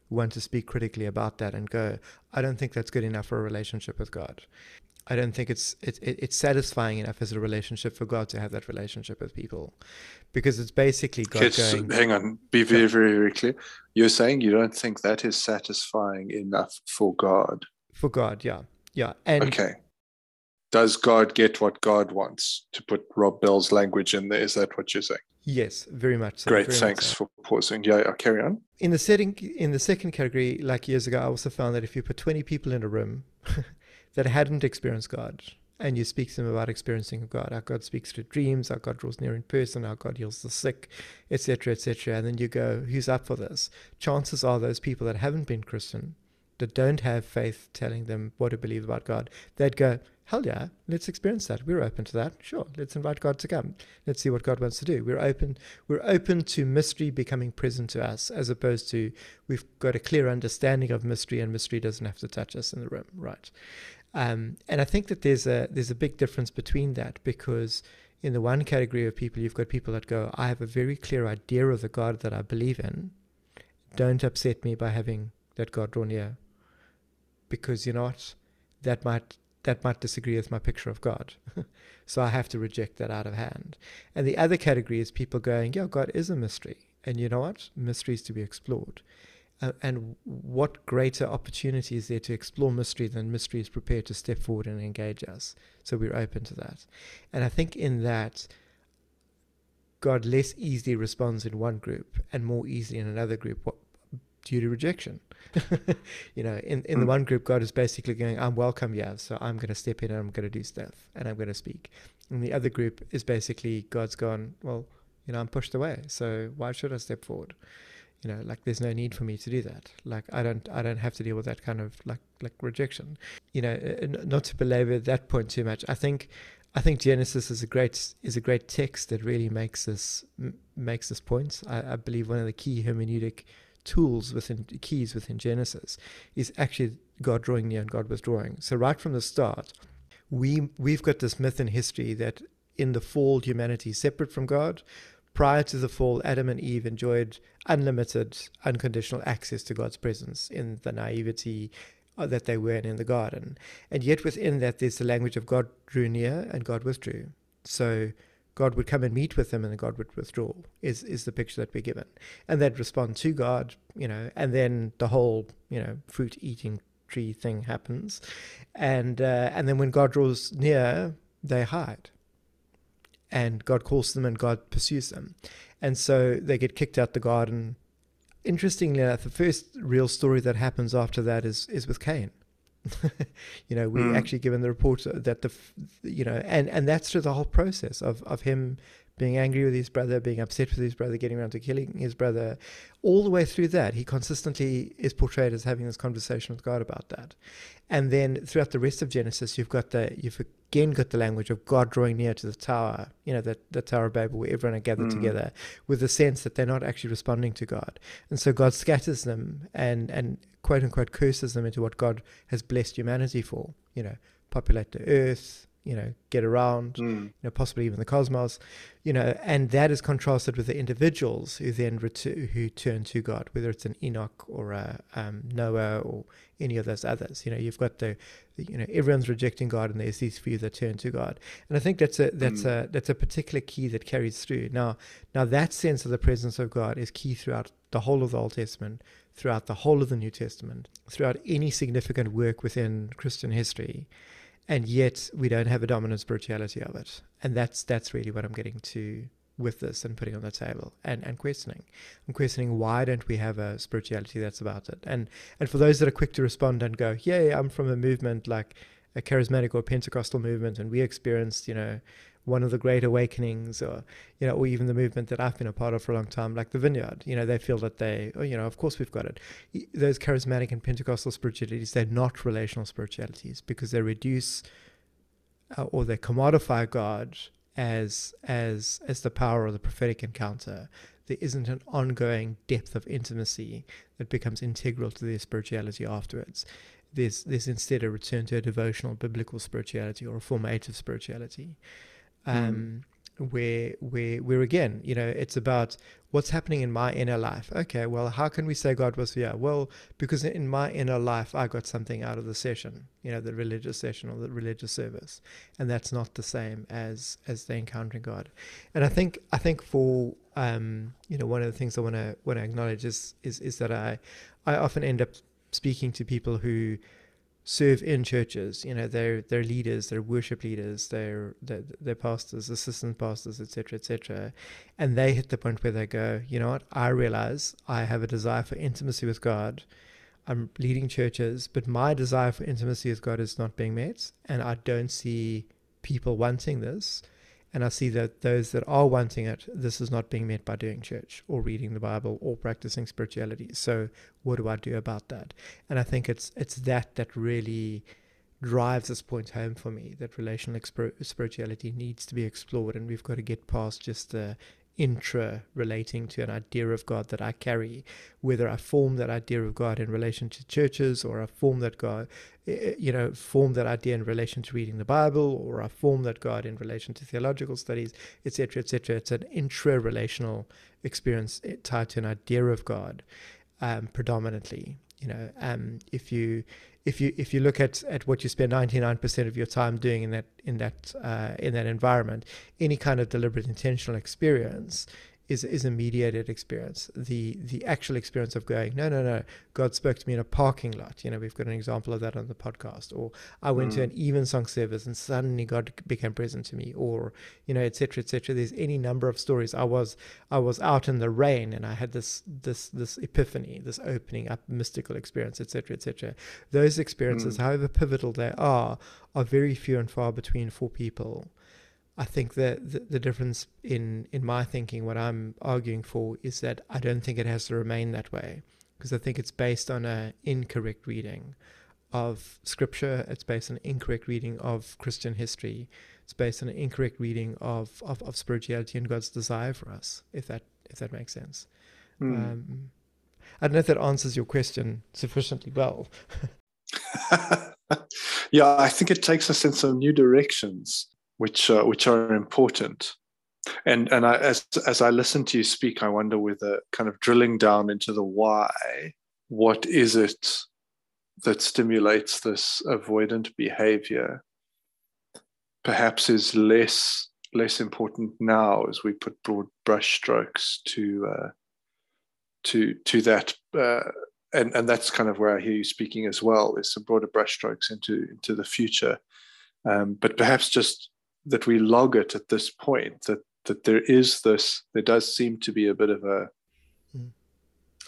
want to speak critically about that and go i don't think that's good enough for a relationship with god I don't think it's it, it, it's satisfying enough as a relationship for God to have that relationship with people, because it's basically God okay, going. hang on, be very very very clear. You're saying you don't think that is satisfying enough for God. For God, yeah, yeah, and okay. Does God get what God wants? To put Rob Bell's language in there, is that what you're saying? Yes, very much so. Great, thanks so. for pausing. Yeah, I'll carry on. In the setting, in the second category, like years ago, I also found that if you put 20 people in a room that hadn't experienced God, and you speak to them about experiencing God, how God speaks through dreams, how God draws near in person, how God heals the sick, etc., etc., and then you go, who's up for this? Chances are those people that haven't been Christian, that don't have faith telling them what to believe about God, they'd go, hell yeah, let's experience that. We're open to that. Sure, let's invite God to come. Let's see what God wants to do. We're open. We're open to mystery becoming present to us, as opposed to we've got a clear understanding of mystery, and mystery doesn't have to touch us in the room, right? Um, and I think that there's a there's a big difference between that because in the one category of people, you've got people that go, I have a very clear idea of the God that I believe in. Don't upset me by having that God draw near, because you know what, that might that might disagree with my picture of God. so I have to reject that out of hand. And the other category is people going, yeah, God is a mystery. And you know what? Mysteries to be explored. Uh, and what greater opportunity is there to explore mystery than mystery is prepared to step forward and engage us? So we're open to that. And I think in that, God less easily responds in one group and more easily in another group due to rejection. you know, in, in mm. the one group, God is basically going, I'm welcome, yeah, so I'm going to step in and I'm going to do stuff and I'm going to speak. And the other group is basically God's gone, well, you know, I'm pushed away, so why should I step forward? you know like there's no need for me to do that like i don't i don't have to deal with that kind of like like rejection you know not to belabor that point too much i think i think genesis is a great is a great text that really makes this makes this point I, I believe one of the key hermeneutic tools within keys within genesis is actually god drawing near and god withdrawing so right from the start we we've got this myth in history that in the fall humanity is separate from god prior to the fall, Adam and Eve enjoyed unlimited, unconditional access to God's presence in the naivety uh, that they were in in the garden. And yet within that, there's the language of God drew near and God withdrew. So God would come and meet with them and God would withdraw is, is the picture that we're given. And they'd respond to God, you know, and then the whole, you know, fruit eating tree thing happens. And, uh, and then when God draws near, they hide. And God calls them and God pursues them. And so they get kicked out the garden interestingly enough, the first real story that happens after that is is with Cain. you know, we mm. actually given the report that the, you know, and and that's through the whole process of of him being angry with his brother, being upset with his brother, getting around to killing his brother, all the way through that, he consistently is portrayed as having this conversation with God about that. And then throughout the rest of Genesis, you've got the you've again got the language of God drawing near to the tower, you know, the, the Tower of Babel where everyone are gathered mm. together with the sense that they're not actually responding to God. And so God scatters them and, and quote unquote curses them into what God has blessed humanity for, you know, populate the earth, you know, get around, mm. you know, possibly even the cosmos, you know, and that is contrasted with the individuals who then return, who turn to God, whether it's an Enoch or a um, Noah or any of those others. You know, you've got the, the, you know, everyone's rejecting God, and there's these few that turn to God, and I think that's a that's mm. a that's a particular key that carries through. Now, now that sense of the presence of God is key throughout the whole of the Old Testament, throughout the whole of the New Testament, throughout any significant work within Christian history and yet we don't have a dominant spirituality of it. And that's that's really what I'm getting to with this and putting on the table and, and questioning. I'm questioning why don't we have a spirituality that's about it? And and for those that are quick to respond and go, Yeah, I'm from a movement like a charismatic or Pentecostal movement and we experienced, you know, one of the great awakenings or you know or even the movement that I've been a part of for a long time like the vineyard you know they feel that they oh, you know of course we've got it. Those charismatic and pentecostal spiritualities they're not relational spiritualities because they reduce uh, or they commodify God as as as the power of the prophetic encounter. There isn't an ongoing depth of intimacy that becomes integral to their spirituality afterwards. There's there's instead a return to a devotional biblical spirituality or a formative spirituality um, mm. where where where again, you know, it's about what's happening in my inner life. Okay, well, how can we say God was here? Well, because in my inner life, I got something out of the session, you know, the religious session or the religious service, and that's not the same as as the encountering God. And I think I think for um, you know, one of the things I want to want to acknowledge is is is that I I often end up speaking to people who serve in churches. You know, they're they're leaders, they're worship leaders, they're they're, they're pastors, assistant pastors, etc., etc. And they hit the point where they go, you know what? I realize I have a desire for intimacy with God. I'm leading churches, but my desire for intimacy with God is not being met, and I don't see people wanting this. And I see that those that are wanting it, this is not being met by doing church or reading the Bible or practicing spirituality. So what do I do about that? And I think it's it's that that really drives this point home for me that relational spirituality needs to be explored and we've got to get past just the intra relating to an idea of God that I carry, whether I form that idea of God in relation to churches or I form that God, eh, eh, you know, form that idea in relation to reading the Bible or I form that God in relation to theological studies, etc., etc. It's an intra relational experience eh, tied to an idea of God um, predominantly. You know, um, if you if you if you look at, at what you spend 99% of your time doing in that in that uh, in that environment, any kind of deliberate intentional experience is is a mediated experience. The the actual experience of going, no, no, no, God spoke to me in a parking lot. You know, we've got an example of that on the podcast. Or I went mm. to an evensong service and suddenly God became present to me. Or you know, etc., etc. There's any number of stories. I was I was out in the rain and I had this this this epiphany, this opening up, mystical experience, etc., etc. Those experiences, mm. however pivotal they are, are very few and far between for people. I think that the, the, difference in, in my thinking, what I'm arguing for, is that I don't think it has to remain that way because I think it's based on an incorrect reading of scripture. It's based on an incorrect reading of Christian history. It's based on an incorrect reading of, of, of spirituality and God's desire for us, if that if that makes sense. Mm. Um, I don't know if that answers your question sufficiently well. yeah, I think it takes us in some new directions which uh, which are important. And and I, as as I listen to you speak, I wonder whether kind of drilling down into the why, what is it that stimulates this avoidant behavior? Perhaps is less less important now as we put broad brushstrokes to uh, to to that. Uh, and, and that's kind of where I hear you speaking as well. Is some broader brushstrokes into into the future, um, but perhaps just that we log it at this point that that there is this, there does seem to be a bit of a mm.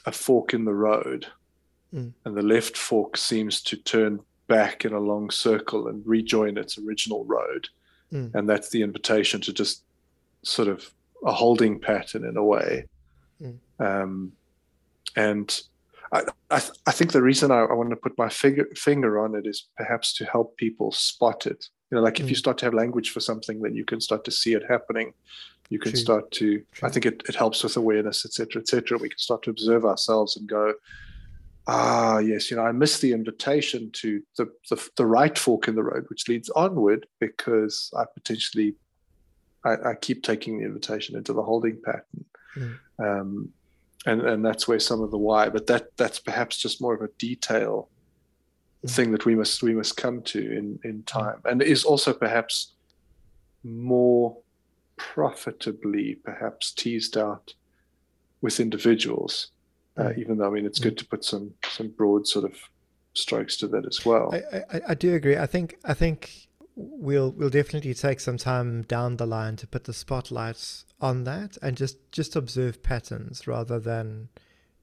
a fork in the road, mm. and the left fork seems to turn back in a long circle and rejoin its original road, mm. and that's the invitation to just sort of a holding pattern in a way, mm. um, and. I, I, I, think the reason I, I want to put my finger, finger on it is perhaps to help people spot it you know like if you mm. start to have language for something then you can start to see it happening you can True. start to True. i think it, it helps with awareness etc etc we can start to observe ourselves and go ah yes you know i missed the invitation to the, the, the right fork in the road which leads onward because i potentially i, I keep taking the invitation into the holding pattern mm. um, and and that's where some of the why but that that's perhaps just more of a detail thing that we must we must come to in in time and is also perhaps more profitably perhaps teased out with individuals uh, mm. even though i mean it's good mm. to put some some broad sort of strokes to that as well I, I, I do agree i think i think we'll we'll definitely take some time down the line to put the spotlights on that and just just observe patterns rather than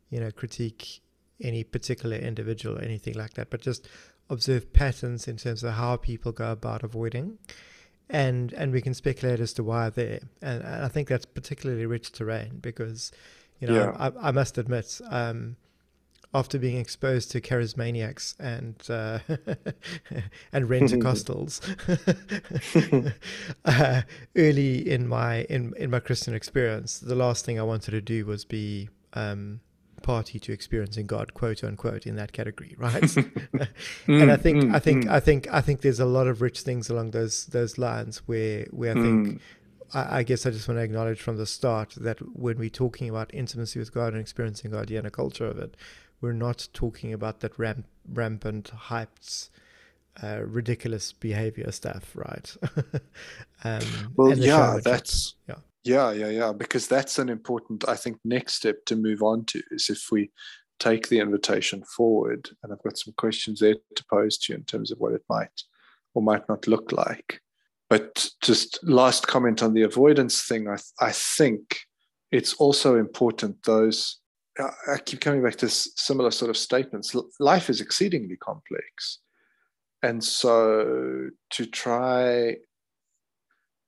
you know critique any particular individual or anything like that, but just observe patterns in terms of how people go about avoiding. And and we can speculate as to why there. And, and I think that's particularly rich terrain because, you know, yeah. I, I, must admit, um, after being exposed to charismaniacs and uh, and Rentecostals uh, early in my in in my Christian experience, the last thing I wanted to do was be um, party to experiencing God, quote unquote, in that category, right? mm, and I think, mm, I think, mm. I think, I think there's a lot of rich things along those those lines where where I think. Mm. I, I guess I just want to acknowledge from the start that when we're talking about intimacy with God and experiencing God yeah, and a culture of it, we're not talking about that ramp, rampant, hyped, uh, ridiculous behavior stuff, right? um, well, yeah, that's yeah. Yeah, yeah, yeah. Because that's an important, I think, next step to move on to is if we take the invitation forward, and I've got some questions there to pose to you in terms of what it might or might not look like. But just last comment on the avoidance thing, I, I think it's also important those. I keep coming back to similar sort of statements. Life is exceedingly complex. And so to try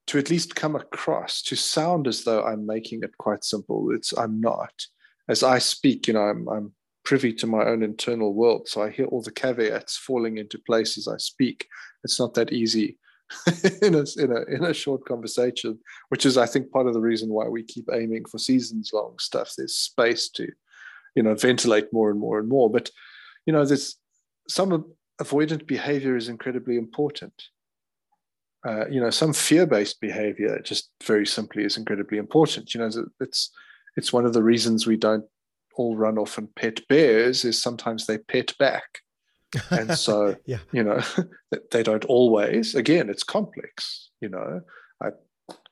to at least come across, to sound as though I'm making it quite simple. It's I'm not. As I speak, you know, I'm, I'm privy to my own internal world, so I hear all the caveats falling into place as I speak. It's not that easy in a in a in a short conversation, which is I think part of the reason why we keep aiming for seasons long stuff. There's space to, you know, ventilate more and more and more. But you know, there's some avoidant behavior is incredibly important uh, you know, some fear-based behavior just very simply is incredibly important. You know, it's it's one of the reasons we don't all run off and pet bears is sometimes they pet back, and so yeah. you know they don't always. Again, it's complex. You know, I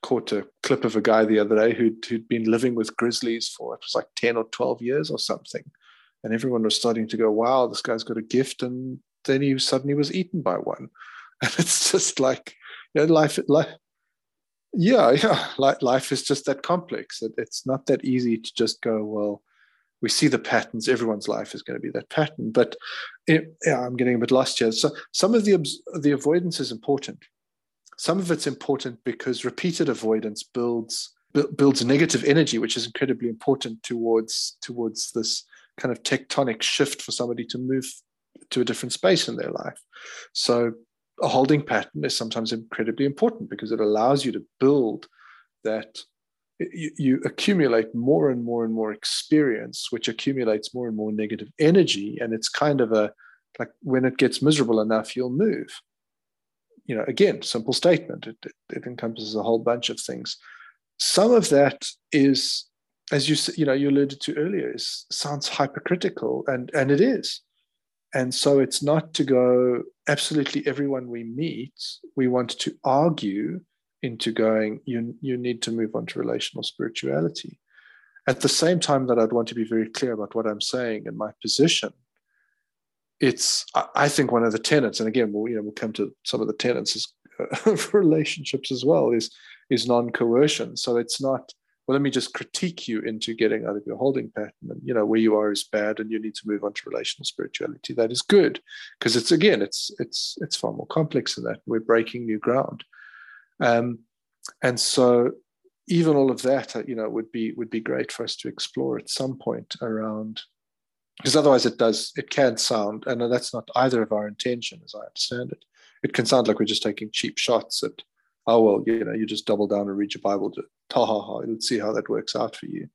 caught a clip of a guy the other day who'd who'd been living with grizzlies for it was like ten or twelve years or something, and everyone was starting to go, "Wow, this guy's got a gift," and then he suddenly was eaten by one, and it's just like you know, life, life, yeah, yeah, life is just that complex. It's not that easy to just go, well, we see the patterns. Everyone's life is going to be that pattern. But it, yeah, I'm getting a bit lost here. So some of the the avoidance is important. Some of it's important because repeated avoidance builds builds negative energy, which is incredibly important towards towards this kind of tectonic shift for somebody to move to a different space in their life. So a holding pattern is sometimes incredibly important because it allows you to build that you, you, accumulate more and more and more experience which accumulates more and more negative energy. And it's kind of a like when it gets miserable enough you'll move. You know again simple statement it, it, it encompasses a whole bunch of things. Some of that is, as you you know you alluded to earlier, is sounds hypercritical, and and it is. And so it's not to go absolutely everyone we meet. We want to argue into going. You you need to move on to relational spirituality. At the same time that I'd want to be very clear about what I'm saying and my position it's I think one of the tenets, and again, we'll you know we'll come to some of the tenets of relationships as well is is non-coercion. So it's not well. Let me just critique you into getting out of your holding pattern, and you know where you are is bad, and you need to move on to relational spirituality. That is good because it's again it's it's it's far more complex than that. We're breaking new ground, um, and so even all of that, uh, you know, would be would be great for us to explore at some point around because otherwise it does it can sound and that's not either of our intention as i understand it it can sound like we're just taking cheap shots at oh well you know you just double down and read your bible to ha let's see how that works out for you.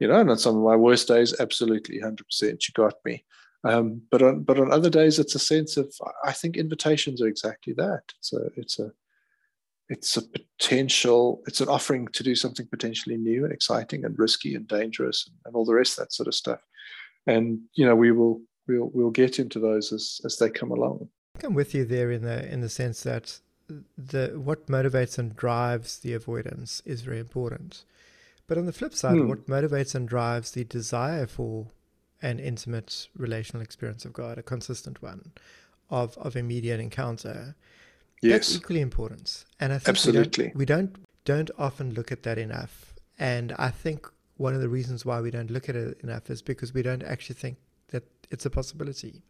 You know and on some of my worst days absolutely 100% you got me. Um, but on but on other days it's a sense of i think invitations are exactly that. It's a it's a it's a potential it's an offering to do something potentially new and exciting and risky and dangerous and, and all the rest that sort of stuff. And you know we will we'll we'll get into those as as they come along. I'm with you there in the in the sense that the what motivates and drives the avoidance is very important. But on the flip side, hmm. what motivates and drives the desire for an intimate relational experience of God, a consistent one, of of immediate encounter, yes. that's equally important. And I think absolutely we don't, we don't don't often look at that enough. And I think one of the reasons why we don't look at it enough is because we don't actually think that it's a possibility.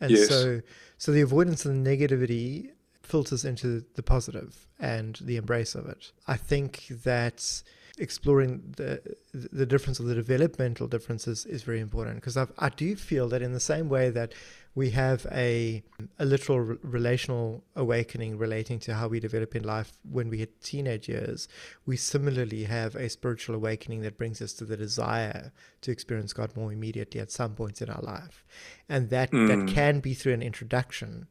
And yes. so so the avoidance and the negativity filters into the positive and the embrace of it. I think that exploring the the difference of the developmental differences is very important because I do feel that in the same way that we have a a literal re- relational awakening relating to how we develop in life when we hit teenage years, we similarly have a spiritual awakening that brings us to the desire to experience God more immediately at some points in our life, and that mm. that hmm. can be through an introduction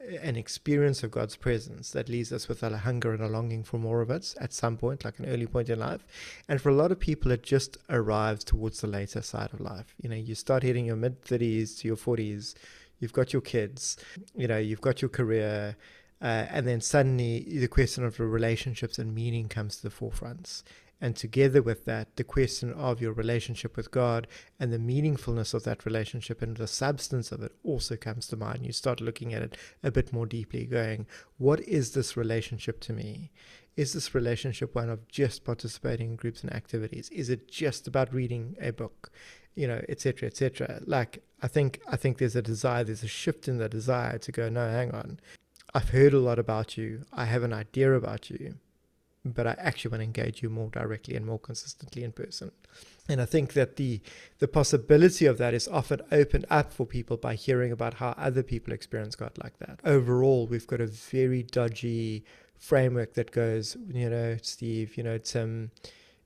an experience of God's presence that leaves us with a hunger and a longing for more of it at some point, like an early point in life. And for a lot of people, it just arrives towards the later side of life. You know, you start hitting your mid 30s to your 40s, you've got your kids, you know, you've got your career. Uh, and then suddenly the question of the relationships and meaning comes to the forefront. And together with that, the question of your relationship with God and the meaningfulness of that relationship and the substance of it also comes to mind. You start looking at it a bit more deeply, going, What is this relationship to me? Is this relationship one of just participating in groups and activities? Is it just about reading a book? You know, etc., etc. Like I think I think there's a desire, there's a shift in the desire to go, no, hang on. I've heard a lot about you. I have an idea about you but I actually want to engage you more directly and more consistently in person. And I think that the the possibility of that is often opened up for people by hearing about how other people experience God like that. Overall, we've got a very dodgy framework that goes, you know, Steve, you know, Tim,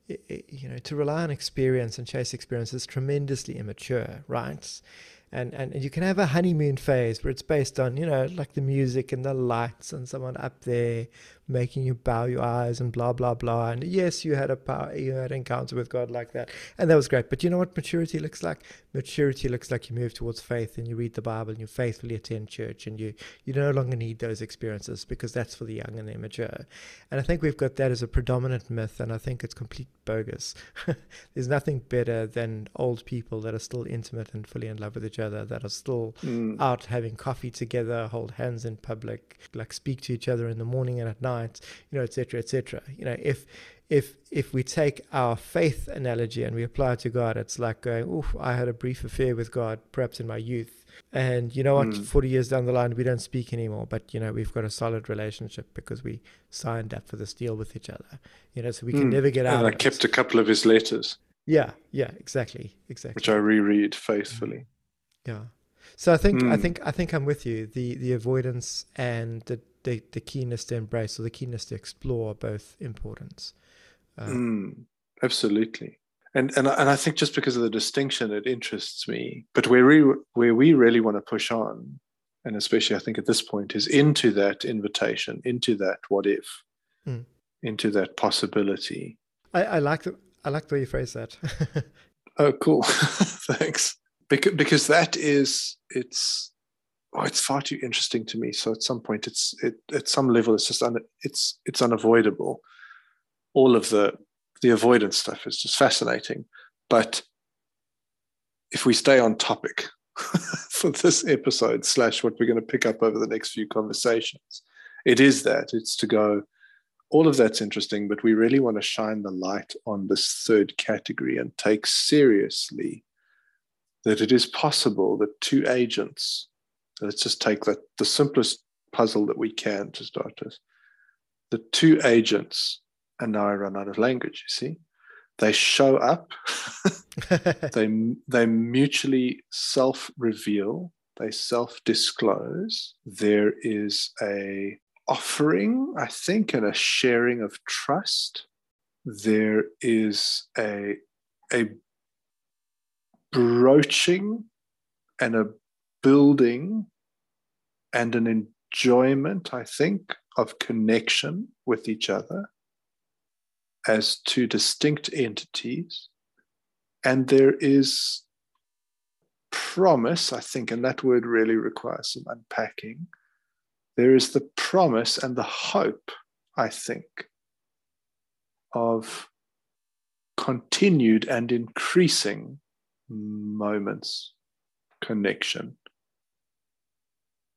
eh, eh, you know, to rely on experience and chase experience is tremendously immature, right? And, and, and you can have a honeymoon phase where it's based on, you know, like the music and the lights and someone up there making you bow your eyes and blah blah blah. And yes, you had a power, you had an encounter with God like that, and that was great. But you know what maturity looks like? Maturity looks like you move towards faith and you read the Bible and you faithfully attend church and you you no longer need those experiences because that's for the young and the immature. And I think we've got that as a predominant myth, and I think it's complete bogus. There's nothing better than old people that are still intimate and fully in love with each other, that are still mm. out having coffee together, hold hands in public, like speak to each other in the morning and at night night, you know, etc., etc. You know, if if if we take our faith analogy and we apply it to God, it's like going, "Oh, I had a brief affair with God, perhaps in my youth, and you know what? Mm. Forty years down the line, we don't speak anymore, but you know, we've got a solid relationship because we signed up for this deal with each other. You know, so we can mm. never get out. And I kept it. a couple of his letters. Yeah, yeah, exactly, exactly. Which I reread faithfully. Yeah. So I think mm. I think I think I'm with you. The the avoidance and the the, the keenness to embrace or the keenness to explore are both important. Uh, mm, absolutely. And, and, and I think just because of the distinction, it interests me. But where we, where we really want to push on, and especially I think at this point, is into that invitation, into that what if, mm. into that possibility. I, I like the I like the way you phrase that. oh, cool. Thanks. Because because that is it's oh, it's far too interesting to me. So at some point, it's it at some level, it's just un, it's it's unavoidable. All of the the avoidance stuff is just fascinating, but if we stay on topic for this episode slash what we're going to pick up over the next few conversations, it is that it's to go. All of that's interesting, but we really want to shine the light on this third category and take seriously that it is possible that two agents let's just take the, the simplest puzzle that we can to start with. The two agents, and now I run out of language, you see. They show up, they, they mutually self reveal, they self disclose. There is a offering, I think, and a sharing of trust. There is a, a broaching and a building and an enjoyment, I think, of connection with each other as two distinct entities. And there is promise, I think, and that word really requires some unpacking. There is the promise and the hope, I think, of continued and increasing moments, connection,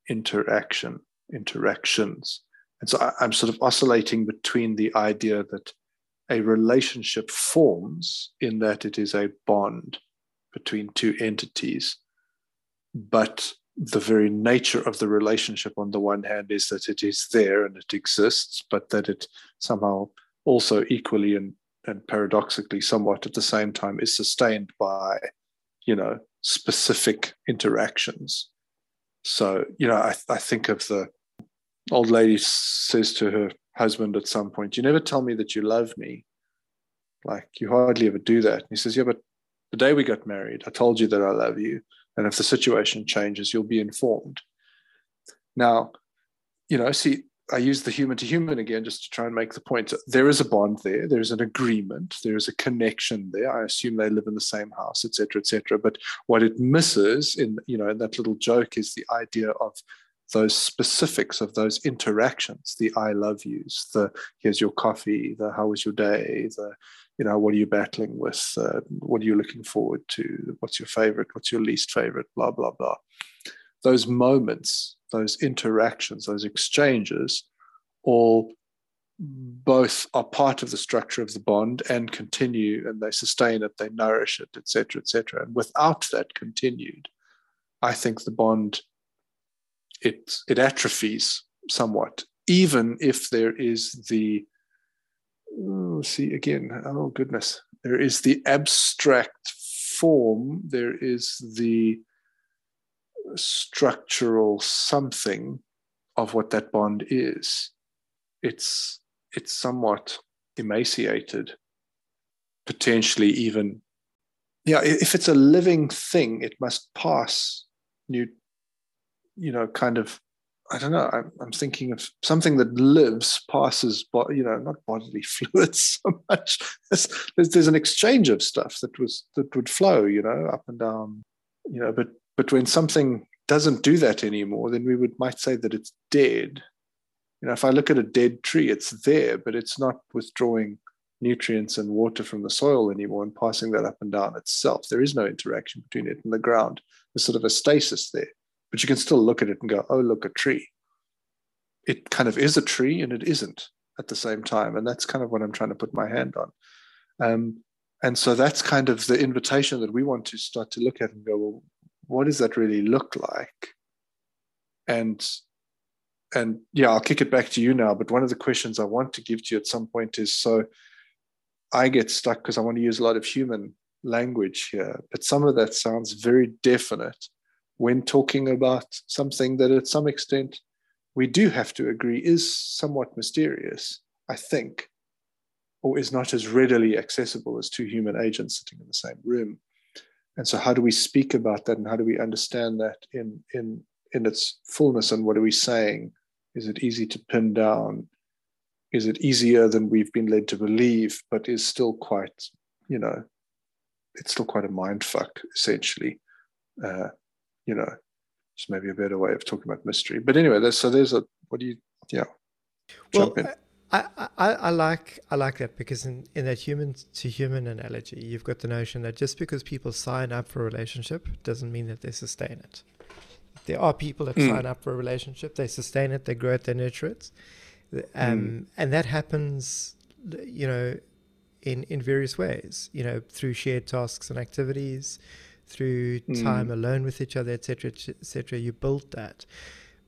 interaction, interactions. And so I, am sort of oscillating between the idea that a relationship forms in that it is a bond between two entities, but the very nature of the relationship on the one hand is that it is there and it exists, but that it somehow also equally and, and paradoxically somewhat at the same time is sustained by, you know, specific interactions so, you know, I, I think of the old lady says to her husband at some point, You never tell me that you love me. Like, you hardly ever do that. And he says, Yeah, but the day we got married, I told you that I love you. And if the situation changes, you'll be informed. Now, you know, see, I use the human to human again just to try and make the point. There is a bond there. There's an agreement. There is a connection there. I assume they live in the same house, etc., etc. But what it misses in you know in that little joke is the idea of those specifics of those interactions. The I love yous. The here's your coffee. The how was your day. The you know what are you battling with. Uh, what are you looking forward to? What's your favorite? What's your least favorite? Blah blah blah. Those moments those interactions, those exchanges, all both are part of the structure of the bond and continue and they sustain it, they nourish it, etc., etc. And without that continued, I think the bond it it atrophies somewhat, even if there is the oh, see again, oh goodness, there is the abstract form, there is the structural something of what that bond is, it's it's somewhat emaciated, potentially even. Yeah, if it's a living thing, it must pass new, you know, kind of. I don't know. I'm, I'm thinking of something that lives, passes, but you know, not bodily fluids so much. There's, there's, there's an exchange of stuff that was that would flow, you know, up and down, you know. But but when something doesn't do that anymore, then we would might say that it's dead. You know, if I look at a dead tree, it's there, but it's not withdrawing nutrients and water from the soil anymore and passing that up and down itself. There is no interaction between it and the ground. There's sort of a stasis there. But you can still look at it and go, oh, look, a tree. It kind of is a tree and it isn't at the same time. And that's kind of what I'm trying to put my hand on. Um, and so that's kind of the invitation that we want to start to look at and go, well, what does that really look like? And and yeah, I'll kick it back to you now. But one of the questions I want to give to you at some point is so I get stuck because I want to use a lot of human language here, but some of that sounds very definite when talking about something that at some extent we do have to agree is somewhat mysterious, I think, or is not as readily accessible as two human agents sitting in the same room and so how do we speak about that and how do we understand that in in in its fullness and what are we saying is it easy to pin down is it easier than we've been led to believe, but is still quite, you know, it's still quite a mind fuck, essentially. Uh, you know, it's maybe a better way of talking about mystery. But anyway, there's, so there's a, what do you, yeah. Well, I, I, I like I like that because in, in that human to human analogy, you've got the notion that just because people sign up for a relationship doesn't mean that they sustain it. There are people that mm. sign up for a relationship, they sustain it, they grow it, they nurture it. Um, mm. And that happens, you know, in, in various ways, you know, through shared tasks and activities, through mm. time alone with each other, etc., etc. You build that.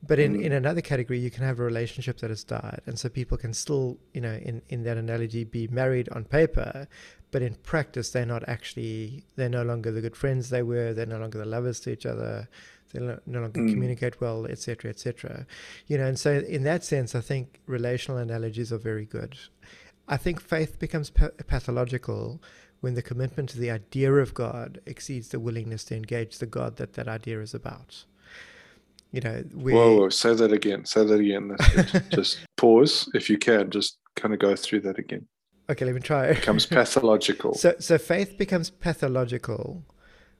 But in, mm. in another category, you can have a relationship that has died. And so people can still, you know, in, in that analogy, be married on paper, but in practice, they're not actually, they're no longer the good friends they were, they're no longer the lovers to each other, they no longer mm. communicate well, etc., etc. You know, and so in that sense, I think relational analogies are very good. I think faith becomes pa- pathological when the commitment to the idea of God exceeds the willingness to engage the God that that idea is about. You know, we. Whoa, whoa, say that again. Say that again. just pause if you can. Just kind of go through that again. Okay, let me try. It becomes pathological. so, so faith becomes pathological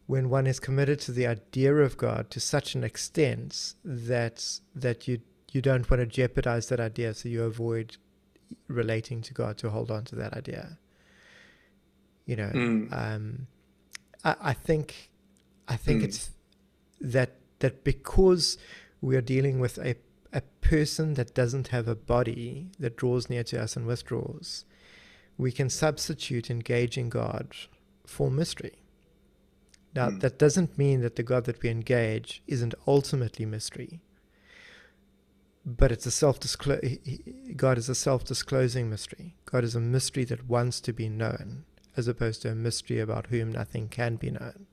when one is committed to the idea of God to such an extent that that you you don't want to jeopardize that idea, so you avoid relating to God to hold on to that idea. You know, mm. um, I, I, think I think mm. it's that that because we are dealing with a a person that doesn't have a body that draws near to us and withdraws, we can substitute engaging God for mystery. Now, mm. that doesn't mean that the God that we engage isn't ultimately mystery, but it's a self God is a self disclosing mystery. God is a mystery that wants to be known, as opposed to a mystery about whom nothing can be known.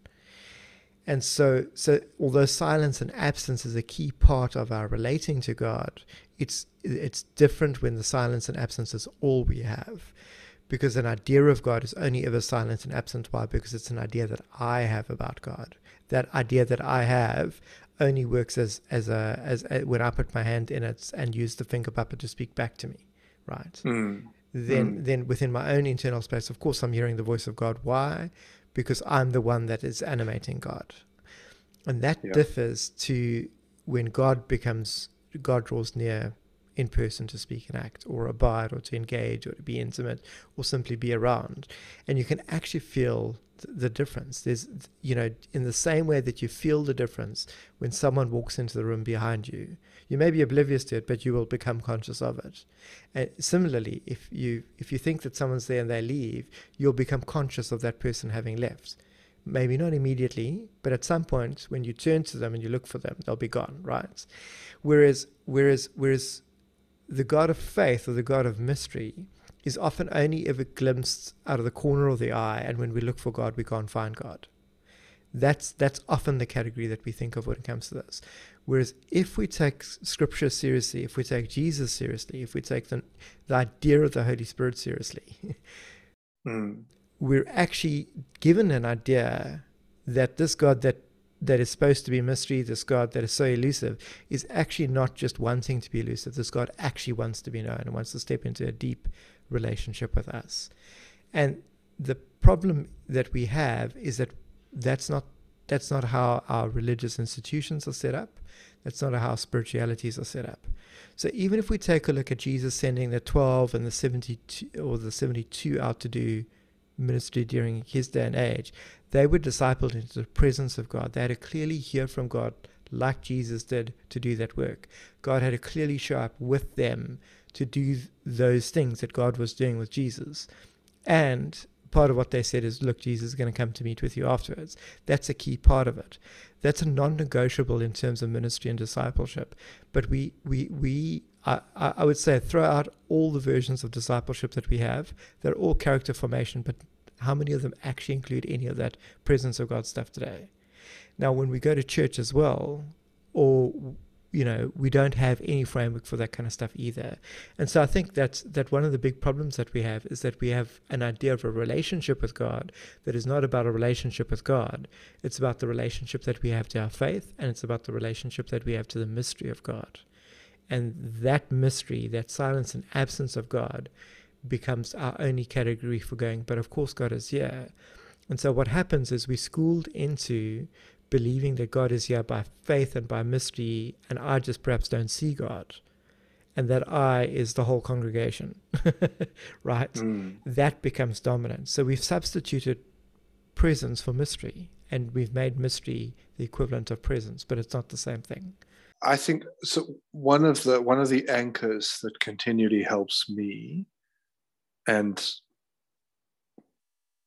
And so, so although silence and absence is a key part of our relating to God, it's it's different when the silence and absence is all we have because an idea of God is only ever silent and absent. Why? Because it's an idea that I have about God. That idea that I have only works as as a as a, when I put my hand in it and use the finger puppet to speak back to me, right? Mm. Then mm. then within my own internal space, of course, I'm hearing the voice of God. Why? Because I'm the one that is animating God, and that yeah. differs to when God becomes God draws near in person to speak and act, or abide, or to engage, or to be intimate, or simply be around. And you can actually feel the difference. There's, you know, in the same way that you feel the difference when someone walks into the room behind you, you may be oblivious to it, but you will become conscious of it. And similarly, if you if you think that someone's there and they leave, you'll become conscious of that person having left. Maybe not immediately, but at some point when you turn to them and you look for them, they'll be gone, right? Whereas, whereas, whereas the God of faith or the God of mystery is often only ever glimpsed out of the corner of the eye, and when we look for God, we can't find God. That's that's often the category that we think of when it comes to this. Whereas if we take Scripture seriously, if we take Jesus seriously, if we take the, the idea of the Holy Spirit seriously, mm. we're actually given an idea that this God that that is supposed to be mystery, this God that is so elusive, is actually not just wanting to be elusive. This God actually wants to be known and wants to step into a deep relationship with us. And the problem that we have is that that's not that's not how our religious institutions are set up. That's not how spiritualities are set up. So even if we take a look at Jesus sending the 12 and the 72 or the 72 out to do ministry during his day and age, they were discipled into the presence of God. They had to clearly hear from God like Jesus did to do that work. God had to clearly show up with them to do those things that God was doing with Jesus. And part of what they said is, look, Jesus is going to come to meet with you afterwards. That's a key part of it. That's a non-negotiable in terms of ministry and discipleship. But we, we, we, I, I would say, throw out all the versions of discipleship that we have. They're all character formation, but how many of them actually include any of that presence of God stuff today? Now, when we go to church as well, or you know, we don't have any framework for that kind of stuff either. And so I think that's that one of the big problems that we have is that we have an idea of a relationship with God that is not about a relationship with God. It's about the relationship that we have to our faith, and it's about the relationship that we have to the mystery of God. And that mystery, that silence and absence of God, becomes our only category for going, but of course God is here. And so what happens is we're schooled into believing that God is here by faith and by mystery, and I just perhaps don't see God. And that I is the whole congregation, right? Mm. That becomes dominant. So we've substituted presence for mystery, and we've made mystery the equivalent of presence, but it's not the same thing. I think so. One of the one of the anchors that continually helps me, and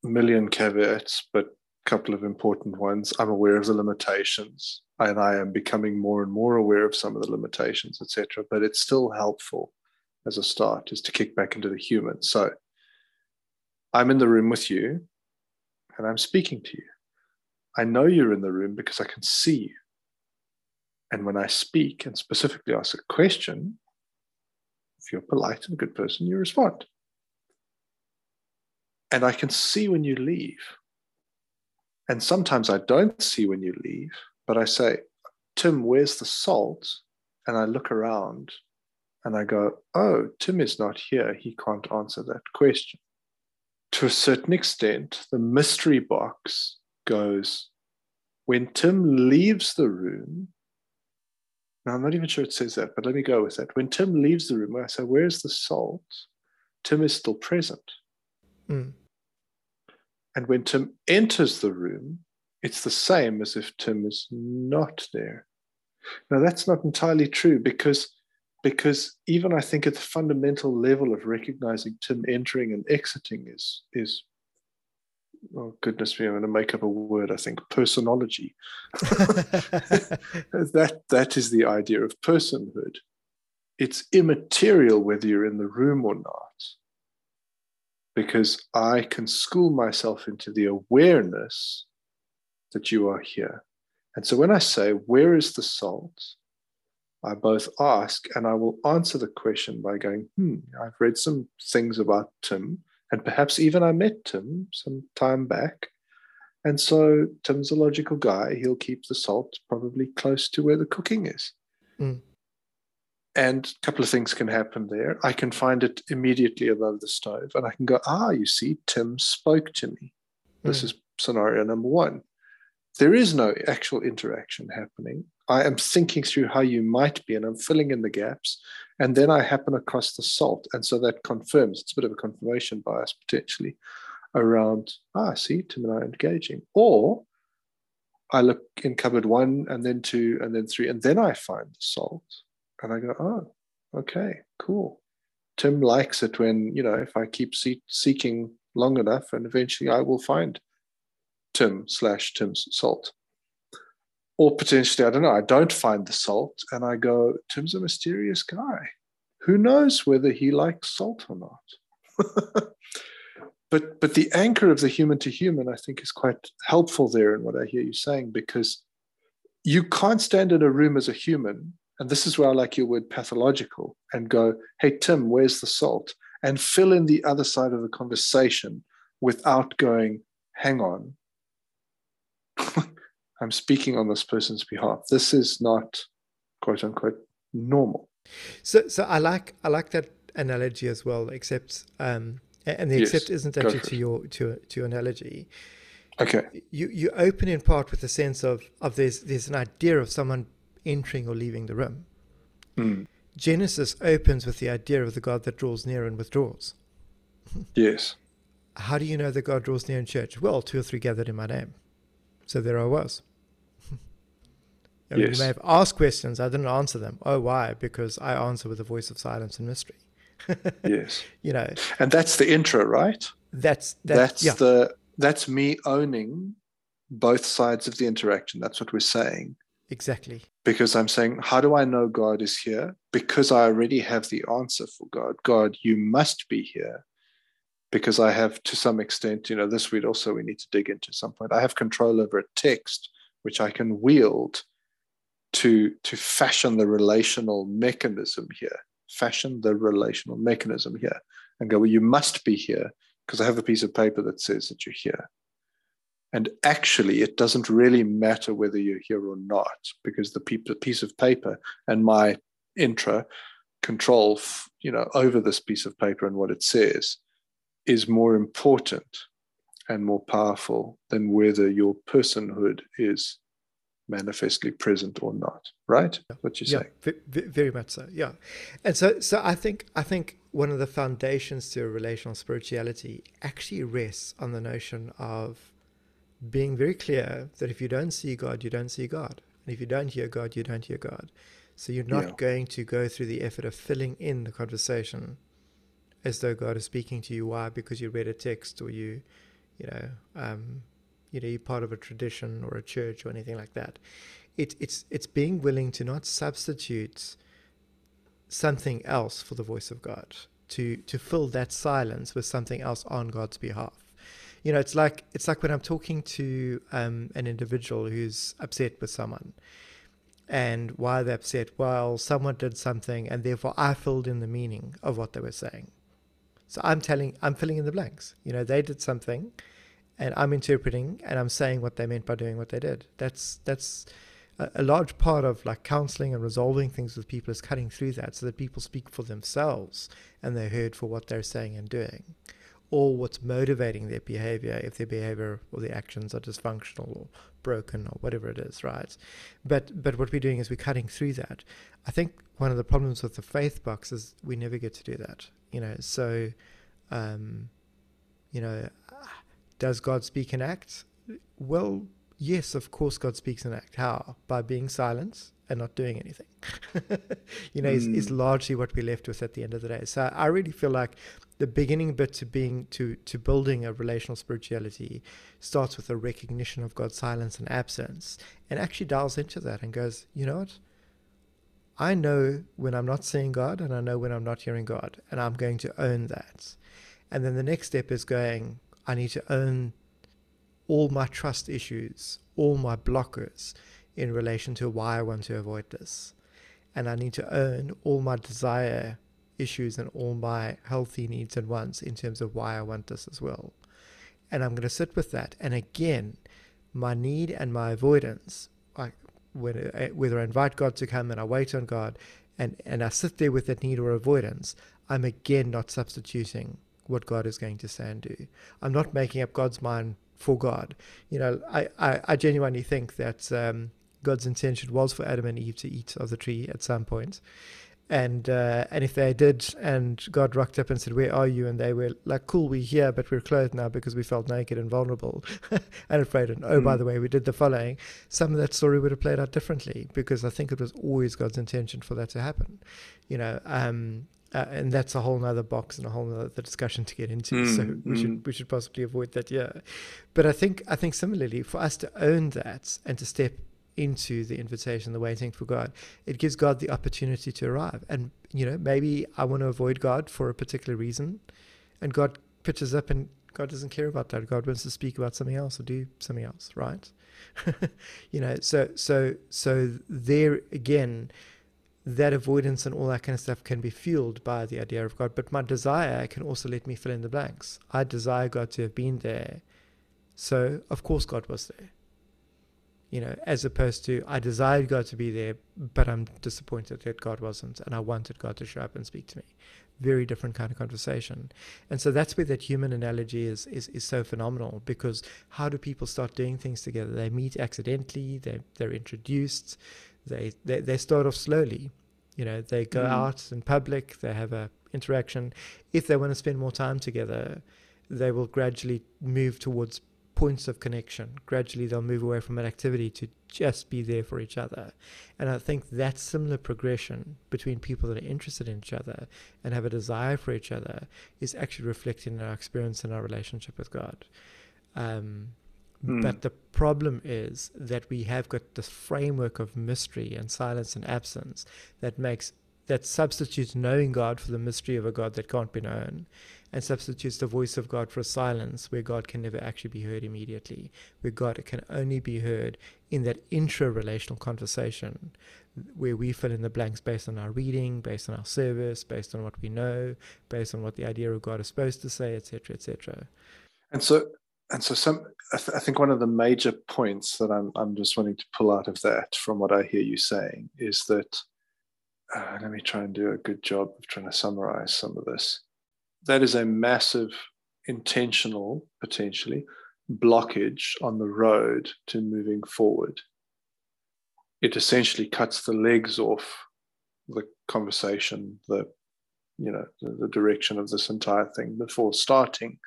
million caveats, but couple of important ones. I'm aware of the limitations, and I am becoming more and more aware of some of the limitations, etc. But it's still helpful as a start, is to kick back into the human. So I'm in the room with you, and I'm speaking to you. I know you're in the room because I can see you. And when I speak and specifically ask a question, if you're polite and a good person, you respond. And I can see when you leave. And sometimes I don't see when you leave, but I say, Tim, where's the salt? And I look around and I go, oh, Tim is not here. He can't answer that question. To a certain extent, the mystery box goes, when Tim leaves the room, now I'm not even sure it says that, but let me go with that. When Tim leaves the room, I say, Where's the salt? Tim is still present. Mm. And when Tim enters the room, it's the same as if Tim is not there. Now that's not entirely true because because even I think at the fundamental level of recognizing Tim entering and exiting is is oh goodness me, I'm going to make up a word. I think personology. that that is the idea of personhood. It's immaterial whether you're in the room or not because I can school myself into the awareness that you are here. And so when I say, Where is the salt? I both ask and I will answer the question by going, Hmm, I've read some things about Tim, and perhaps even I met Tim some time back. And so Tim's a logical guy. He'll keep the salt probably close to where the cooking is. Mm. And a couple of things can happen there. I can find it immediately above the stove and I can go, ah, you see, Tim spoke to me. This mm. is scenario number one. There is no actual interaction happening. I am thinking through how you might be and I'm filling in the gaps. And then I happen across the salt. And so that confirms, it's a bit of a confirmation bias potentially around, ah, see, Tim and I are engaging. Or I look in cupboard one and then two and then three, and then I find the salt and I go, oh, okay, cool. Tim likes it when, you know, if I keep see- seeking long enough and eventually I will find Tim slash Tim's salt. Or potentially, I don't know, I don't find the salt and I go, Tim's a mysterious guy. Who knows whether he likes salt or not? but but the anchor of the human to human, I think, is quite helpful there in what I hear you saying, because you can't stand in a room as a human and this is where I like your word pathological and go, hey, Tim, where's the salt? And fill in the other side of the conversation without going, hang on. I'm speaking on this person's behalf. This is not quote unquote normal. So so I like I like that analogy as well, except um and the yes, except isn't actually to your to to your analogy. Okay. You you open in part with a sense of of there's there's an idea of someone entering or leaving the room. Mm. Genesis opens with the idea of the God that draws near and withdraws. Yes. How do you know that God draws near in church? Well, two or three gathered in my name. So there I was. I mean, yes. You may have asked questions, I didn't answer them. Oh, why? Because I answer with a voice of silence and mystery. yes. You know. And that's the intro, right? That's that, that's yeah. the that's me owning both sides of the interaction. That's what we're saying. Exactly. Because I'm saying, how do I know God is here? Because I already have the answer for God. God, you must be here. Because I have, to some extent, you know, this we'd also we need to dig into some point. I have control over a text which I can wield to to fashion the relational mechanism here. Fashion the relational mechanism here, and go. Well, you must be here because I have a piece of paper that says that you're here. And actually, it doesn't really matter whether you're here or not, because the piece of paper and my intra control, you know, over this piece of paper and what it says is more important and more powerful than whether your personhood is manifestly present or not. Right? What you say v- very much so. Yeah. And so so i think i think one of the foundations to a relational spirituality actually rests on the notion of being very clear that if you don't see god you don't see god and if you don't hear god you don't hear god so you're not yeah. going to go through the effort of filling in the conversation as though god is speaking to you why because you read a text or you you know um, you know you're part of a tradition or a church or anything like that. It, it's it's being willing to not substitute something else for the voice of God to to fill that silence with something else on God's behalf. You know, it's like it's like when I'm talking to um, an individual who's upset with someone, and why they're upset. Well, someone did something, and therefore I filled in the meaning of what they were saying. So I'm telling, I'm filling in the blanks. You know, they did something, and I'm interpreting and I'm saying what they meant by doing what they did. That's that's a, a, large part of like counseling and resolving things with people is cutting through that so that people speak for themselves and they're heard for what they're saying and doing, or what's motivating their behavior if their behavior or their actions are dysfunctional or broken or whatever it is, right? But but what we're doing is we're cutting through that. I think one of the problems with the faith box is we never get to do that. You know, so. Um, you know, does God speak and act? Well, yes, of course, God speaks and act. How? By being silent and not doing anything. you know, mm. is, is largely what we're left with at the end of the day. So I really feel like the beginning bit to being to to building a relational spirituality starts with a recognition of God's silence and absence, and actually dials into that and goes, you know what? I know when I'm not seeing God, and I know when I'm not hearing God, and I'm going to own that. And then the next step is going, I need to own all my trust issues, all my blockers in relation to why I want to avoid this. And I need to own all my desire issues and all my healthy needs and wants in terms of why I want this as well. And I'm going to sit with that. And again, my need and my avoidance, like whether, uh, whether I invite God to come and I wait on God and, and I sit there with that need or avoidance, I'm again not substituting what God is going to say and do. I'm not making up God's mind for God. You know, I, I, I genuinely think that um, God's intention was for Adam and Eve to eat of the tree at some point. And uh, and if they did, and God rocked up and said, "Where are you?" and they were like, "Cool, we're here, but we're clothed now because we felt naked and vulnerable and afraid." And oh, mm. by the way, we did the following. Some of that story would have played out differently because I think it was always God's intention for that to happen. You know, um, uh, and that's a whole other box and a whole other discussion to get into. Mm, so we mm. should we should possibly avoid that. Yeah, but I think I think similarly for us to own that and to step into the invitation, the waiting for God, it gives God the opportunity to arrive. And you know, maybe I want to avoid God for a particular reason, and God pitches up, and God doesn't care about that. God wants to speak about something else or do something else, right? you know, so so so there again that avoidance and all that kind of stuff can be fueled by the idea of God. But my desire can also let me fill in the blanks. I desire God to have been there. So, of course, God was there. You know, as opposed to I desired God to be there, but I'm disappointed that God wasn't, and I wanted God to show up and speak to me. Very different kind of conversation. And so that's where that human analogy is, is, is so phenomenal because how do people start doing things together? They meet accidentally, they, they're introduced, they, they, they start off slowly. You know, they go mm. out in public, they have a interaction. If they want to spend more time together, they will gradually move towards points of connection. Gradually, they'll move away from an activity to just be there for each other. And I think that similar progression between people that are interested in each other and have a desire for each other is actually reflected in our experience in our relationship with God. Um, Mm. But the problem is that we have got this framework of mystery and silence and absence that makes that substitutes knowing God for the mystery of a God that can't be known, and substitutes the voice of God for silence where God can never actually be heard immediately, where God can only be heard in that intra relational conversation where we fill in the blanks based on our reading, based on our service, based on what we know, based on what the idea of God is supposed to say, etc., etc. And so, and so some I, th- I, think one of the major points that I'm, I'm just wanting to pull out of that from what I hear you saying is that uh, let me try and do a good job of trying to summarize some of this. That is a massive intentional, potentially, blockage on the road to moving forward. It essentially cuts the legs off the conversation, the you know the, the direction of this entire thing before starting.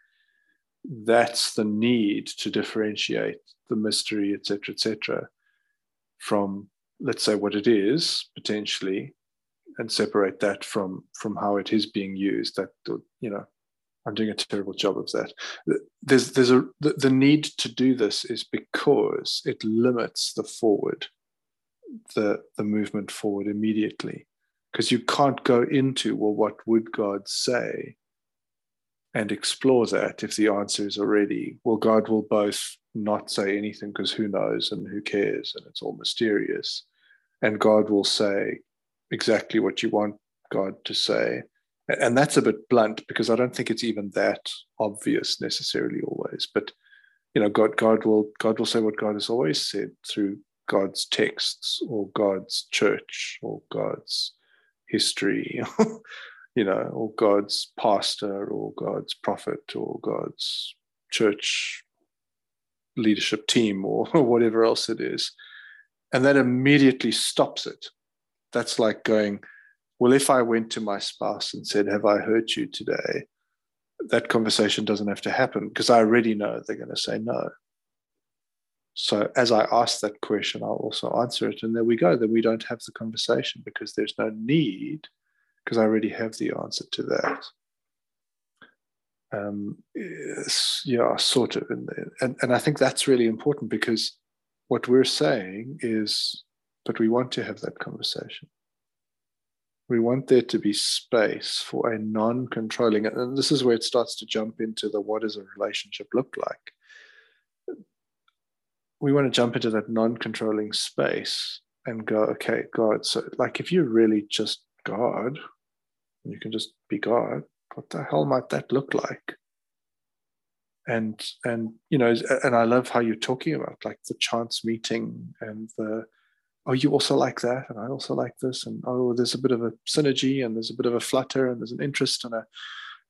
That's the need to differentiate the mystery, etc., etc., from let's say what it is potentially, and separate that from from how it is being used. That uh, you know I'm doing a terrible job of that. There's there's a the, the need to do this is because it limits the forward, the the movement forward immediately, because you can't go into well, what would God say, and explore that if the answer is already well, God will both not say anything because who knows and who cares and it's all mysterious, and God will say exactly what you want God to say and that's a bit blunt because I don't think it's even that obvious necessarily always. But you know, God, God will God will say what God has always said through God's texts or God's church or God's history, you know, or God's pastor or God's prophet or God's church leadership team or whatever else it is. And that immediately stops it. That's like going, well, if I went to my spouse and said, Have I hurt you today? That conversation doesn't have to happen because I already know they're going to say no. So as I ask that question, I'll also answer it. And there we go. Then we don't have the conversation because there's no need because I already have the answer to that. Um, yeah, sort of. And, and, and I think that's really important because what we're saying is, but we want to have that conversation. We want there to be space for a non-controlling and this is where it starts to jump into the what does a relationship look like? We want to jump into that non-controlling space and go okay god so like if you're really just god you can just be god what the hell might that look like? And and you know and i love how you're talking about like the chance meeting and the oh, you also like that, and I also like this, and oh, there's a bit of a synergy, and there's a bit of a flutter, and there's an interest, and a,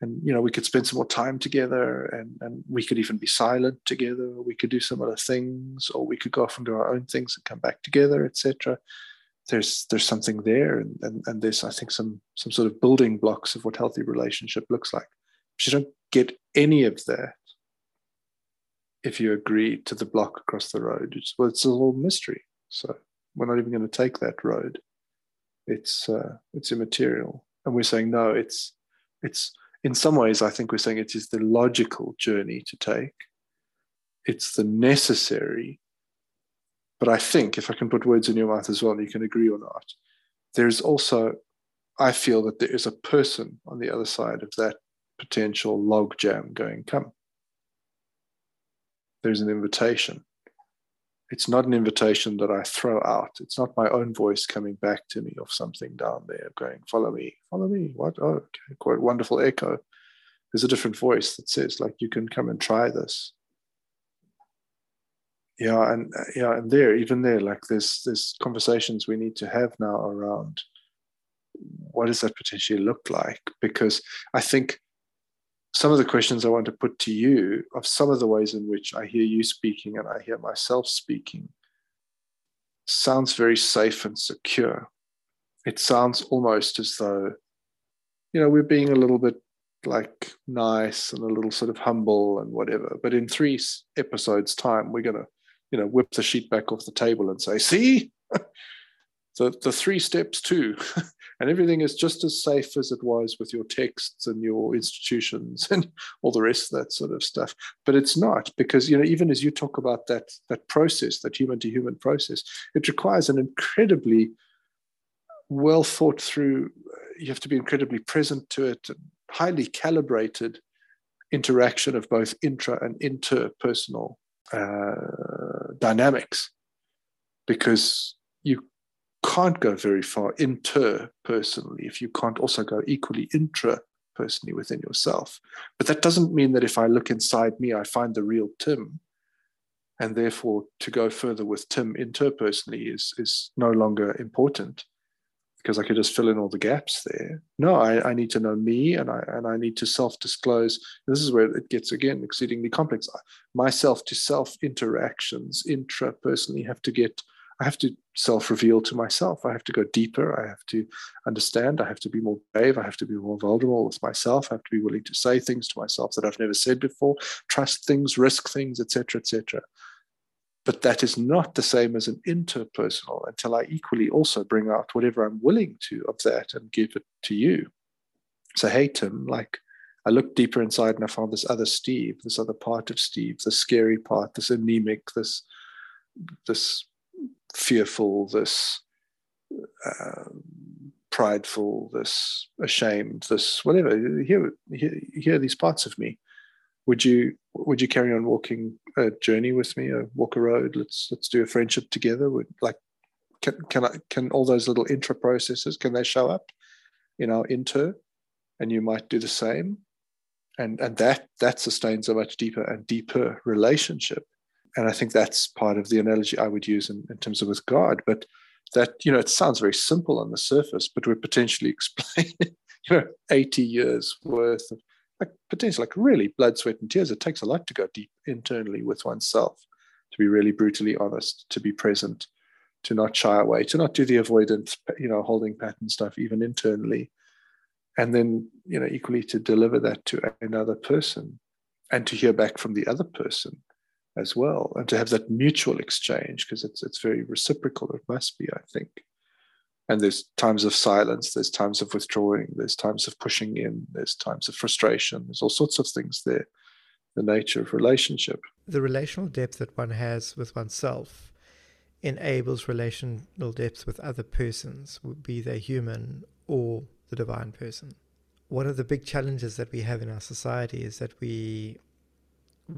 and you know, we could spend some more time together, and and we could even be silent together. We could do some other things, or we could go off and do our own things and come back together, etc. There's there's something there, and, and and there's I think some some sort of building blocks of what healthy relationship looks like. But you don't get any of that if you agree to the block across the road. It's well, it's a whole mystery. So we're not even going to take that road. It's uh, it's immaterial, and we're saying no. It's it's in some ways I think we're saying it is the logical journey to take. It's the necessary. But I think if I can put words in your mouth as well, you can agree or not. There's also, I feel that there is a person on the other side of that potential logjam going, come. There's an invitation it's not an invitation that I throw out. It's not my own voice coming back to me of something down there going, follow me, follow me. What? Oh, okay. Quite wonderful echo. There's a different voice that says, like, you can come and try this. Yeah, and uh, yeah, and there, even there, like there's there's conversations we need to have now around what does that potentially look like? Because I think some of the questions I want to put to you of some of the ways in which I hear you speaking and I hear myself speaking sounds very safe and secure. It sounds almost as though, you know, we're being a little bit like nice and a little sort of humble and whatever. But in three episodes' time, we're going to, you know, whip the sheet back off the table and say, see, the, the three steps too and everything is just as safe as it was with your texts and your institutions and all the rest of that sort of stuff. But it's not because you know even as you talk about that that process that human to human process it requires an incredibly well thought through you have to be incredibly present to it highly calibrated interaction of both intra and interpersonal uh, dynamics. Because you can't go very far interpersonally if you can't also go equally intrapersonally within yourself. But that doesn't mean that if I look inside me, I find the real Tim. And therefore, to go further with Tim interpersonally is, is no longer important. because I could just fill in all the gaps there. No, I, I need to know me and I and I need to self-disclose. This is where it gets again exceedingly complex. Myself to self interactions intrapersonally have to get I have to self-reveal to myself. I have to go deeper. I have to understand. I have to be more brave. I have to be more vulnerable with myself. I have to be willing to say things to myself that I've never said before, trust things, risk things, etc., etc. But that is not the same as an interpersonal until I equally also bring out whatever I'm willing to of that and give it to you. So, hey, Tim, like I looked deeper inside and I found this other Steve, this other part of Steve, the scary part, this anemic, this this fearful, this uh, prideful, this ashamed, this whatever. Here, here are these parts of me. Would you would you carry on walking a journey with me or walk a road? Let's let's do a friendship together. Would like can can I can all those little intra processes can they show up in our inter? And you might do the same. And and that that sustains a much deeper and deeper relationship and i think that's part of the analogy i would use in, in terms of with god but that you know it sounds very simple on the surface but we're potentially explaining you know 80 years worth of like potentially like really blood, sweat, and tears. It takes a lot to go deep internally with oneself, to be really brutally honest, to be present, to not shy away, to not do the avoidance, you know, holding pattern stuff even internally. And then, you know, equally to deliver that to another person and to hear back from the other person as well and to have that mutual exchange because it's it's very reciprocal. It must be i think. And there's times of silence there's times of withdrawing there's times of pushing in there's times of frustration there's all sorts of things there. The nature of relationship. The relational depth that one has with oneself enables relational depth with other persons be they human or the divine person. One of the big challenges that we have in our society is that we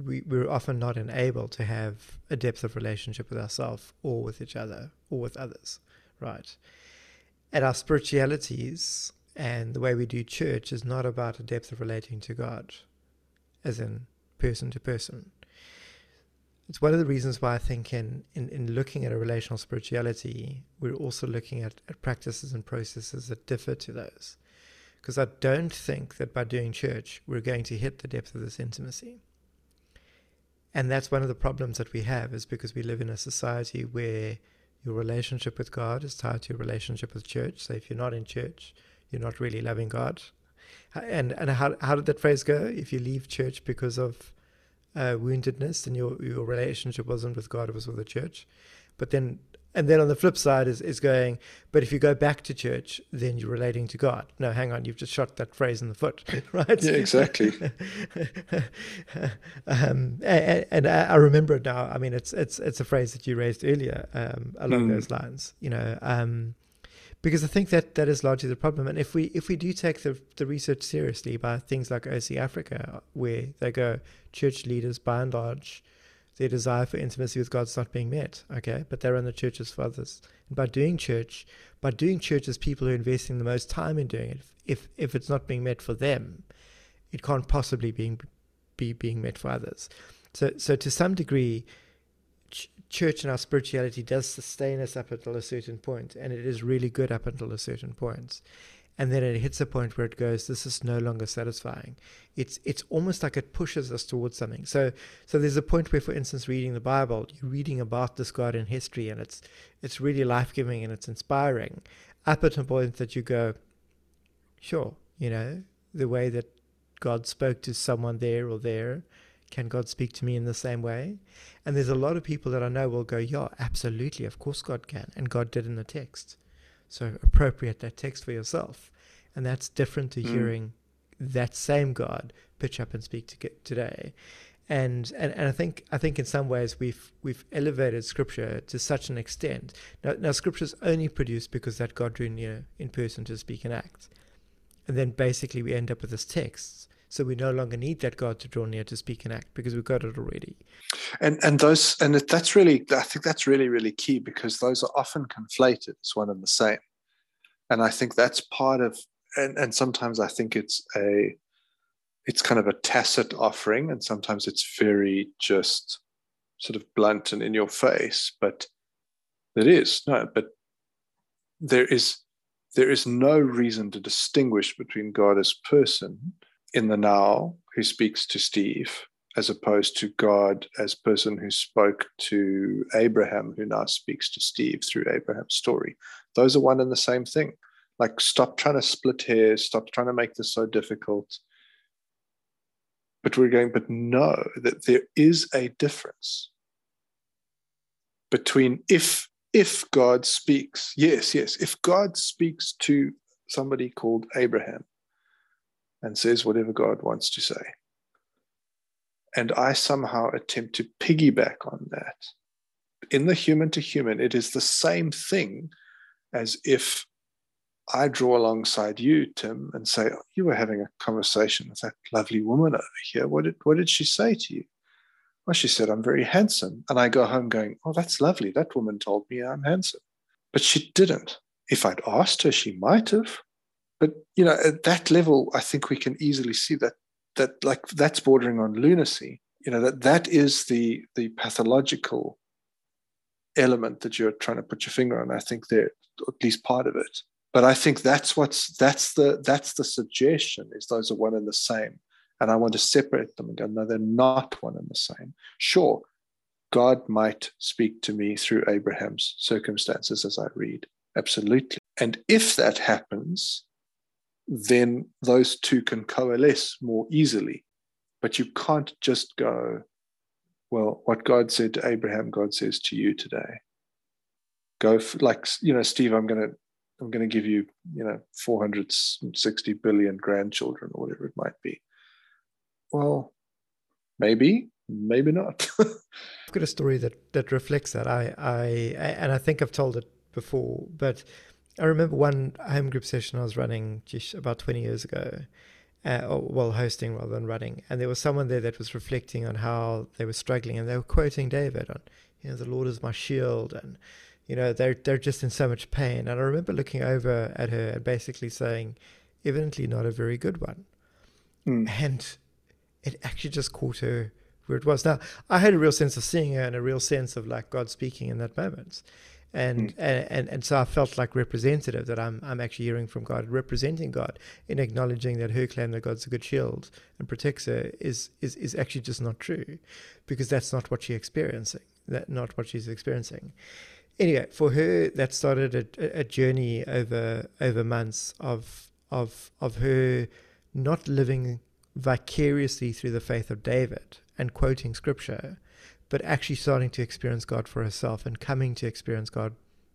we, we're often not enabled to have a depth of relationship with ourselves or with each other or with others right and our spiritualities and the way we do church is not about a depth of relating to God, as in person to person. It's one of the reasons why I think in, in, in looking at a relational spirituality, we're also looking at, at practices and processes that differ to those. Because I don't think that by doing church, we're going to hit the depth of this intimacy. And that's one of the problems that we have, is because we live in a society where your relationship with God is tied to your relationship with church. So if you're not in church, you're not really loving God. And and how how did that phrase go? If you leave church because of uh, woundedness, then your your relationship wasn't with God; it was with the church. But then and then on the flip side is, is going, but if you go back to church, then you're relating to God. No, hang on, you've just shot that phrase in the foot, right? Yeah, exactly. um, and, and, I remember it now. I mean, it's it's it's a phrase that you raised earlier um, along mm. those lines. You know, um, because I think that that is largely the problem. And if we if we do take the the research seriously by things like OC Africa, where they go, church leaders by and large their desire for intimacy with God's not being met. Okay, but they're in the churches for others. And by doing church, by doing church as people who are investing the most time in doing it, if if it's not being met for them, it can't possibly be be being met for others. So so to some degree, ch- church and our spirituality does sustain us up until a certain point, and it is really good up until a certain point and then it hits a point where it goes this is no longer satisfying. It's it's almost like it pushes us towards something. So so there's a point where for instance reading the bible you're reading about this god in history and it's it's really life-giving and it's inspiring up at a point that you go sure you know the way that god spoke to someone there or there can god speak to me in the same way? And there's a lot of people that i know will go yeah absolutely of course god can and god did in the text so appropriate that text for yourself. And that's different to mm. hearing that same God pitch up and speak to today. And, and and I think I think in some ways we've we've elevated scripture to such an extent. Now now scripture is only produced because that God drew near in person to speak and act. And then basically we end up with this text so we no longer need that God to draw near to speak and act because we've got it already. And and those and that's really I think that's really really key because those are often conflated as one and the same. And I think that's part of and and sometimes I think it's a it's kind of a tacit offering and sometimes it's very just sort of blunt and in your face but it is no but there is There is no reason to distinguish between God as person in the now who speaks to Steve as opposed to God as person who spoke to Abraham, who now speaks to Steve through Abraham's story. Those are one and the same thing. Like, stop trying to split hairs, stop trying to make this so difficult. But we're going, but no, that there is a difference between if if God speaks, yes, yes, if God speaks to somebody called Abraham and says whatever God wants to say, and I somehow attempt to piggyback on that, in the human to human, it is the same thing as if I draw alongside you, Tim, and say, oh, You were having a conversation with that lovely woman over here. What did, what did she say to you? Well, she said, I'm very handsome. And I go home going, Oh, that's lovely. That woman told me I'm handsome. But she didn't. If I'd asked her, she might have. But, you know, at that level, I think we can easily see that, that like, that's bordering on lunacy. You know, that that is the, the pathological element that you're trying to put your finger on. I think there, at least part of it. But I think that's what's, that's the, that's the suggestion is those are one and the same and I want to separate them and go, no, they're not one and the same. Sure, God might speak to me through Abraham's circumstances as I read. Absolutely. And if that happens, then those two can coalesce more easily. But you can't just go, well, what God said to Abraham, God says to you today. Go for, like, you know, Steve, I'm to. I'm to give you, you know, 460 billion grandchildren or whatever it might be well, maybe, maybe not. I've got a story that that reflects that. I, I, and I think I've told it before, but I remember one home group session I was running just about 20 years ago, uh, or, well, hosting rather than running, and there was someone there that was reflecting on how they were struggling, and they were quoting David on, you know, the Lord is my shield, and you know, they're they're just in so much pain. And I remember looking over at her and basically saying, evidently not a very good one. Mm. And it actually just caught her where it was. Now, I had a real sense of seeing her and a real sense of like God speaking in that moment. And, mm. and, and and so I felt like representative that I'm I'm actually hearing from God, representing God in acknowledging that her claim that God's a good shield and protects her is is is actually just not true, because that's not what she's experiencing. That not what she's experiencing. Anyway, for her, that started a, a journey over over months of of of her not living vicariously through the faith of David and quoting scripture, but actually starting to experience God for herself and coming to experience God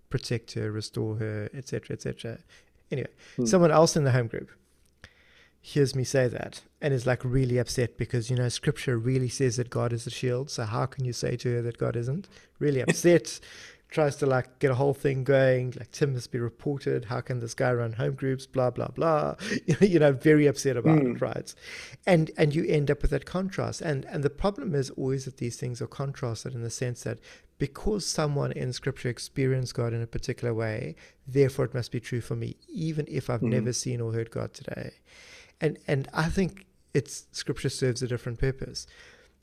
protect her, restore her, etc., etc. Anyway, hmm. someone else in the home group hears me say that and is like really upset because you know scripture really says that God is a shield. So how can you say to her that God isn't? Really upset tries to like get a whole thing going. Like Tim must be reported. How can this guy run home groups? Blah blah blah. you know, very upset about mm. it, hmm. right? And and you end up with that contrast. And and the problem is always that these things are contrasted in the sense that because someone in Scripture experienced God in a particular way, therefore it must be true for me, even if I've mm. never seen or heard God today. And and I think it's Scripture serves a different purpose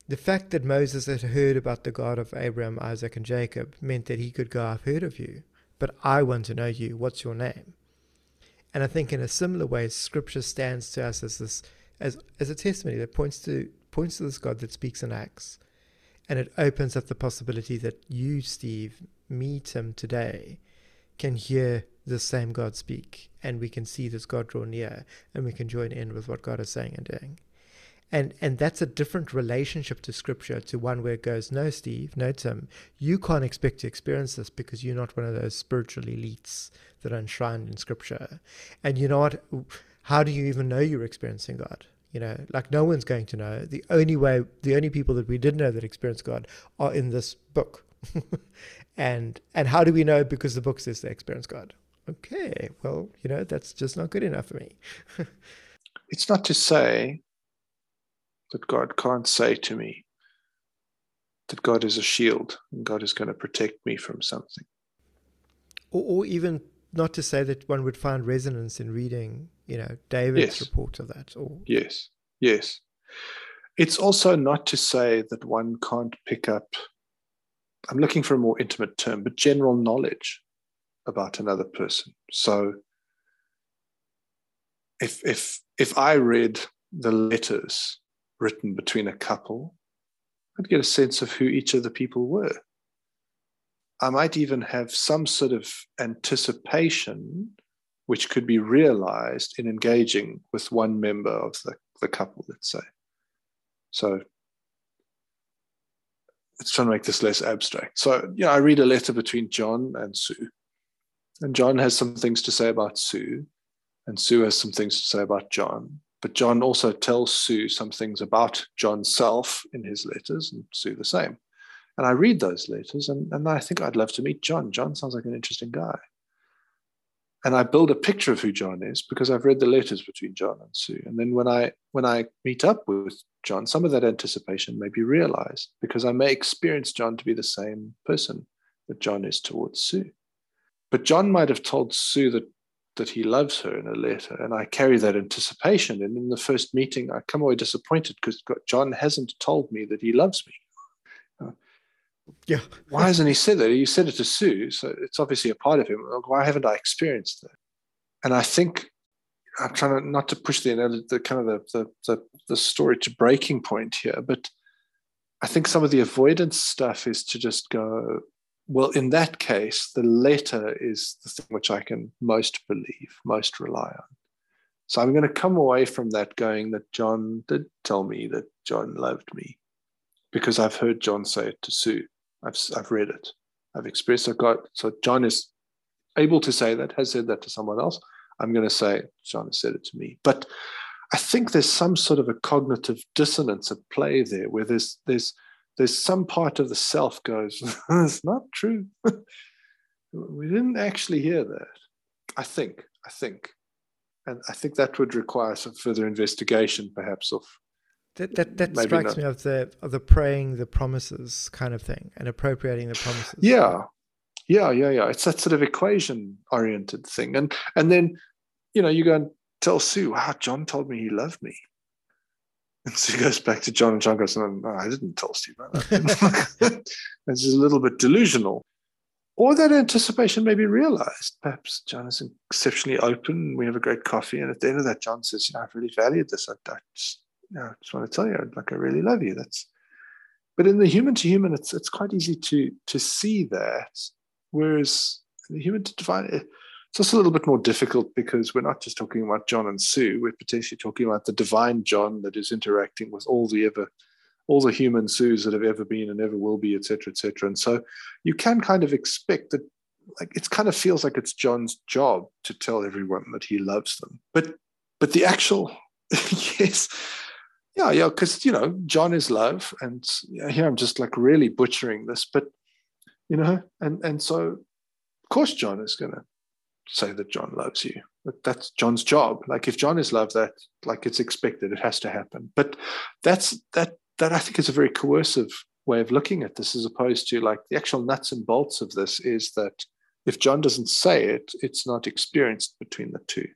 the fact that Moses had heard about the God of Abraham, Isaac, and Jacob meant that he could go, I've heard of you, but I want to know you. What's your name? And I think in a similar way, scripture stands to us as this as, as a testimony that points to points to this God that speaks and acts. And it opens up the possibility that you, Steve, meet him today, can hear the same God speak, and we can see this God draw near, and we can join in with what God is saying and doing. And and that's a different relationship to scripture to one where it goes, No, Steve, no, Tim, you can't expect to experience this because you're not one of those spiritual elites that are enshrined in scripture. And you know what? How do you even know you're experiencing God? You know, like no one's going to know. The only way, the only people that we did know that experience God are in this book. and and how do we know? Because the book says they experience God. Okay, well, you know, that's just not good enough for me. it's not to say that God can't say to me that God is a shield and God is going to protect me from something. Or, or even not to say that one would find resonance in reading, you know, David's yes. report of that. Or yes, yes. It's also not to say that one can't pick up. I'm looking for a more intimate term, but general knowledge about another person. So, if if if I read the letters written between a couple, I'd get a sense of who each of the people were. I might even have some sort of anticipation which could be realized in engaging with one member of the, the couple, let's say. So it's trying to make this less abstract. So, yeah, I read a letter between John and Sue. And John has some things to say about Sue, and Sue has some things to say about John. But John also tells Sue some things about John's self in his letters, and Sue the same. And I read those letters, and, and I think I'd love to meet John. John sounds like an interesting guy. And I build a picture of who John is because I've read the letters between John and Sue. And then when I when I meet up with John, some of that anticipation may be realized because I may experience John to be the same person that John is towards Sue. But John might have told Sue that that he loves her in a letter, and I carry that anticipation. And in the first meeting, I come away disappointed because John hasn't told me that he loves me. Uh, yeah. why hasn't he said that? He said it to Sue, so it's obviously a part of him. Why haven't I experienced that? And I think I'm trying to not to push the, the kind of the, the, the, the story to breaking point here, but I think some of the avoidance stuff is to just go, well, in that case, the letter is the thing which I can most believe, most rely on. So I'm going to come away from that going that John did tell me that John loved me because I've heard John say it to Sue. I've, I've read it. I've expressed it. Got, so John is able to say that, has said that to someone else. I'm going to say John has said it to me. But I think there's some sort of a cognitive dissonance at play there where there's, there's, there's some part of the self goes, it's not true. we didn't actually hear that. I think, I think. And I think that would require some further investigation, perhaps, of that that, that strikes not. me of the of the praying the promises kind of thing and appropriating the promises. Yeah, yeah, yeah, yeah. It's that sort of equation oriented thing, and and then you know you go and tell Sue, "Wow, John told me he loved me," and Sue goes back to John, and John goes, "No, I didn't tell Steve that." just a little bit delusional. Or that anticipation may be realized. Perhaps John is exceptionally open. We have a great coffee, and at the end of that, John says, "You know, I've really valued this. I, I just, you know, I just want to tell you, like, I really love you." That's. But in the human to human, it's it's quite easy to to see that, whereas the human to divine, it's a little bit more difficult because we're not just talking about John and Sue. We're potentially talking about the divine John that is interacting with all the ever, all the human Sues that have ever been and ever will be, etc., etc. And so you can kind of expect that, like it kind of feels like it's John's job to tell everyone that he loves them. But but the actual yes, yeah, yeah, because you know John is love, and here I'm just like really butchering this, but you know, and and so of course John is to say that John loves you. But that's John's job. Like if John is loved, that like it's expected, it has to happen. But that's that that I think is a very coercive way of looking at this, as opposed to like the actual nuts and bolts of this is that if John doesn't say it, it's not experienced between the two.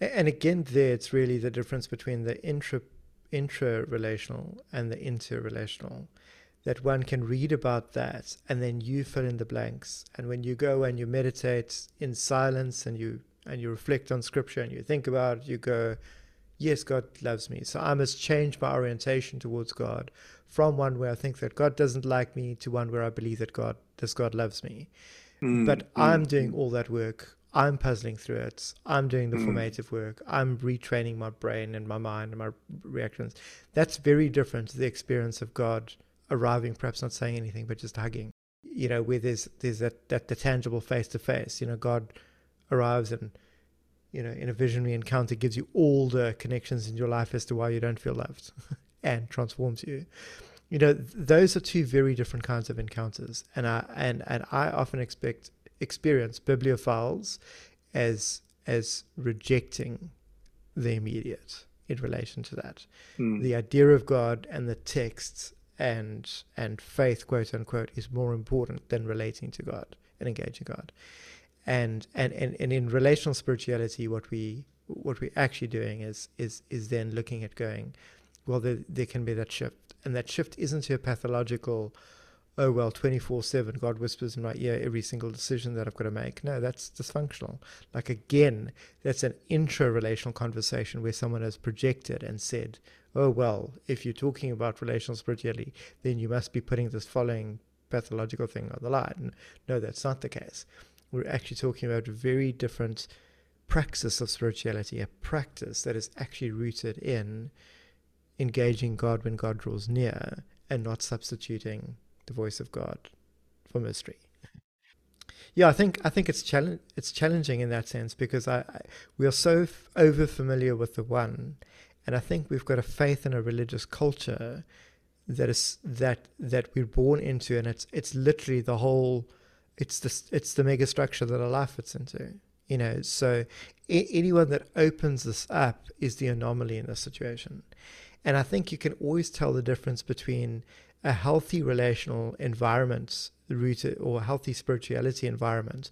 And again, there it's really the difference between the intra intra relational and the interrelational that one can read about that and then you fill in the blanks. And when you go and you meditate in silence and you and you reflect on scripture and you think about it you go yes god loves me. So i must change my orientation towards god from one where i think that god doesn't like me to one where i believe that god this god loves me. Mm, but mm, i'm doing mm. all that work. I'm puzzling through it. I'm doing the mm. formative work. I'm retraining my brain and my mind and my reactions. That's very different to the experience of god arriving, perhaps not saying anything, but just hugging. You know, where there's there's that that the tangible face to face. You know, God arrives and you know in a visionary encounter gives you all the connections in your life as to why you don't feel loved, and transforms you. You know, those are two very different kinds of encounters, and I and and I often expect experience bibliophiles as as rejecting the immediate in relation to that. Mm. The idea of God and the texts and and faith quote unquote is more important than relating to God and engaging God. And and, and, and in relational spirituality what we what we're actually doing is is is then looking at going, well there there can be that shift. And that shift isn't to a pathological oh well 24/7 God whispers in my ear every single decision that I've got to make. No, that's dysfunctional. Like again, that's an intra-relational conversation where someone has projected and said, "Oh well, if you're talking about relational spirituality, then you must be putting this following pathological thing on the line." No, that's not the case. We're actually talking about a very different praxis of spirituality, a practice that is actually rooted in engaging God when God draws near and not substituting the voice of God for mystery. Yeah, I think I think it's challenge it's challenging in that sense because I, I we are so f- over familiar with the one, and I think we've got a faith in a religious culture that is that that we're born into, and it's it's literally the whole, it's the it's the mega structure that our life fits into. You know, so I- anyone that opens this up is the anomaly in this situation, and I think you can always tell the difference between a healthy relational environment rooted or a healthy spirituality environment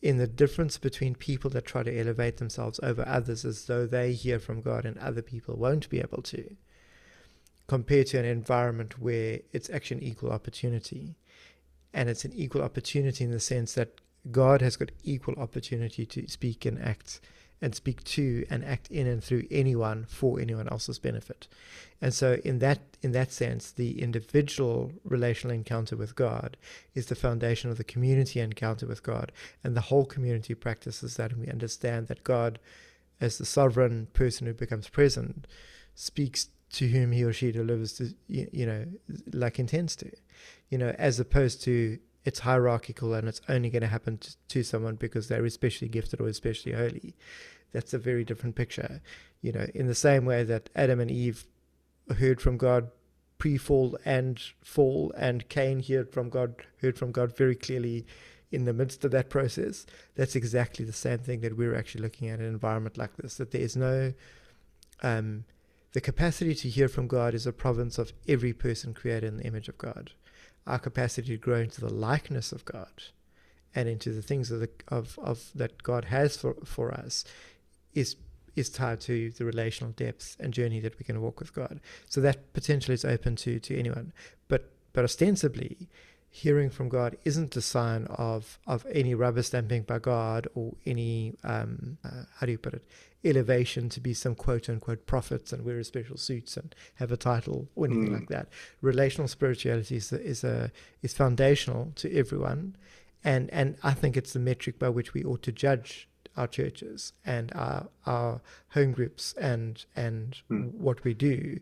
in the difference between people that try to elevate themselves over others as though they hear from God and other people won't be able to, compared to an environment where it's actually an equal opportunity. And it's an equal opportunity in the sense that God has got equal opportunity to speak and act and speak to and act in and through anyone for anyone else's benefit. And so in that in that sense, the individual relational encounter with God is the foundation of the community encounter with God. And the whole community practices that and we understand that God as the sovereign person who becomes present speaks to whom he or she delivers to you know like intends to you know as opposed to it's hierarchical and it's only going to happen to, someone because they're especially gifted or especially holy. That's a very different picture. You know, in the same way that Adam and Eve heard from God pre-fall and fall, and Cain heard from God, heard from God very clearly in the midst of that process. That's exactly the same thing that we're actually looking at in an environment like this. That there is no um, the capacity to hear from God is a province of every person created in the image of God our capacity to grow into the likeness of God and into the things of, the, of, of that God has for, for us is is tied to the relational depth and journey that we can walk with God. So that potential is open to to anyone. But but ostensibly, hearing from God isn't a sign of of any rubber stamping by God or any um, uh, how do you put it elevation to be some quote unquote prophets and wear special suits and have a title or anything mm. like that. Relational spirituality is a, is a is foundational to everyone, and and I think it's the metric by which we ought to judge our churches and our our home groups and and mm. what we do,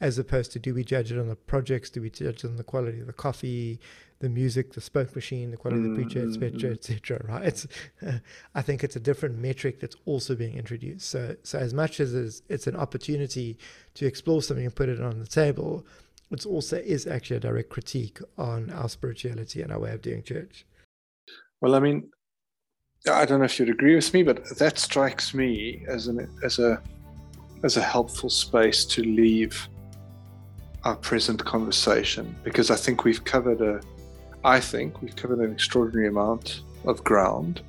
as opposed to do we judge it on the projects, do we judge it on the quality of the coffee, the music, the spoke machine, the quality mm, of the preacher, etc., etc. right? Uh, I think it's a different metric that's also being introduced. So, so as much as it's, it's an opportunity to explore something and put it on the table, it also is actually a direct critique on our spirituality and our way of doing church. Well, I mean, I don't know if you'd agree with me, but that strikes me as an as a as a helpful space to leave our present conversation because I think we've covered a I think we've covered an extraordinary amount of ground,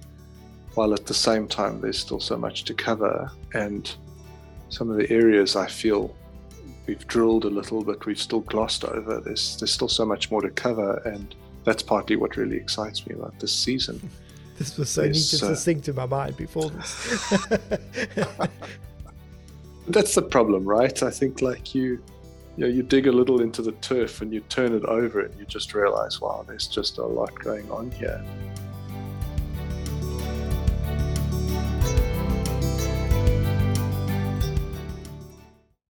while at the same time there's still so much to cover. And some of the areas I feel we've drilled a little, but we've still glossed over. There's there's still so much more to cover, and that's partly what really excites me about this season. This was so neat to uh, sink to my mind before this. that's the problem, right? I think like you you know, you dig a little into the turf and you turn it over and you just realize, wow, there's just a lot going on here.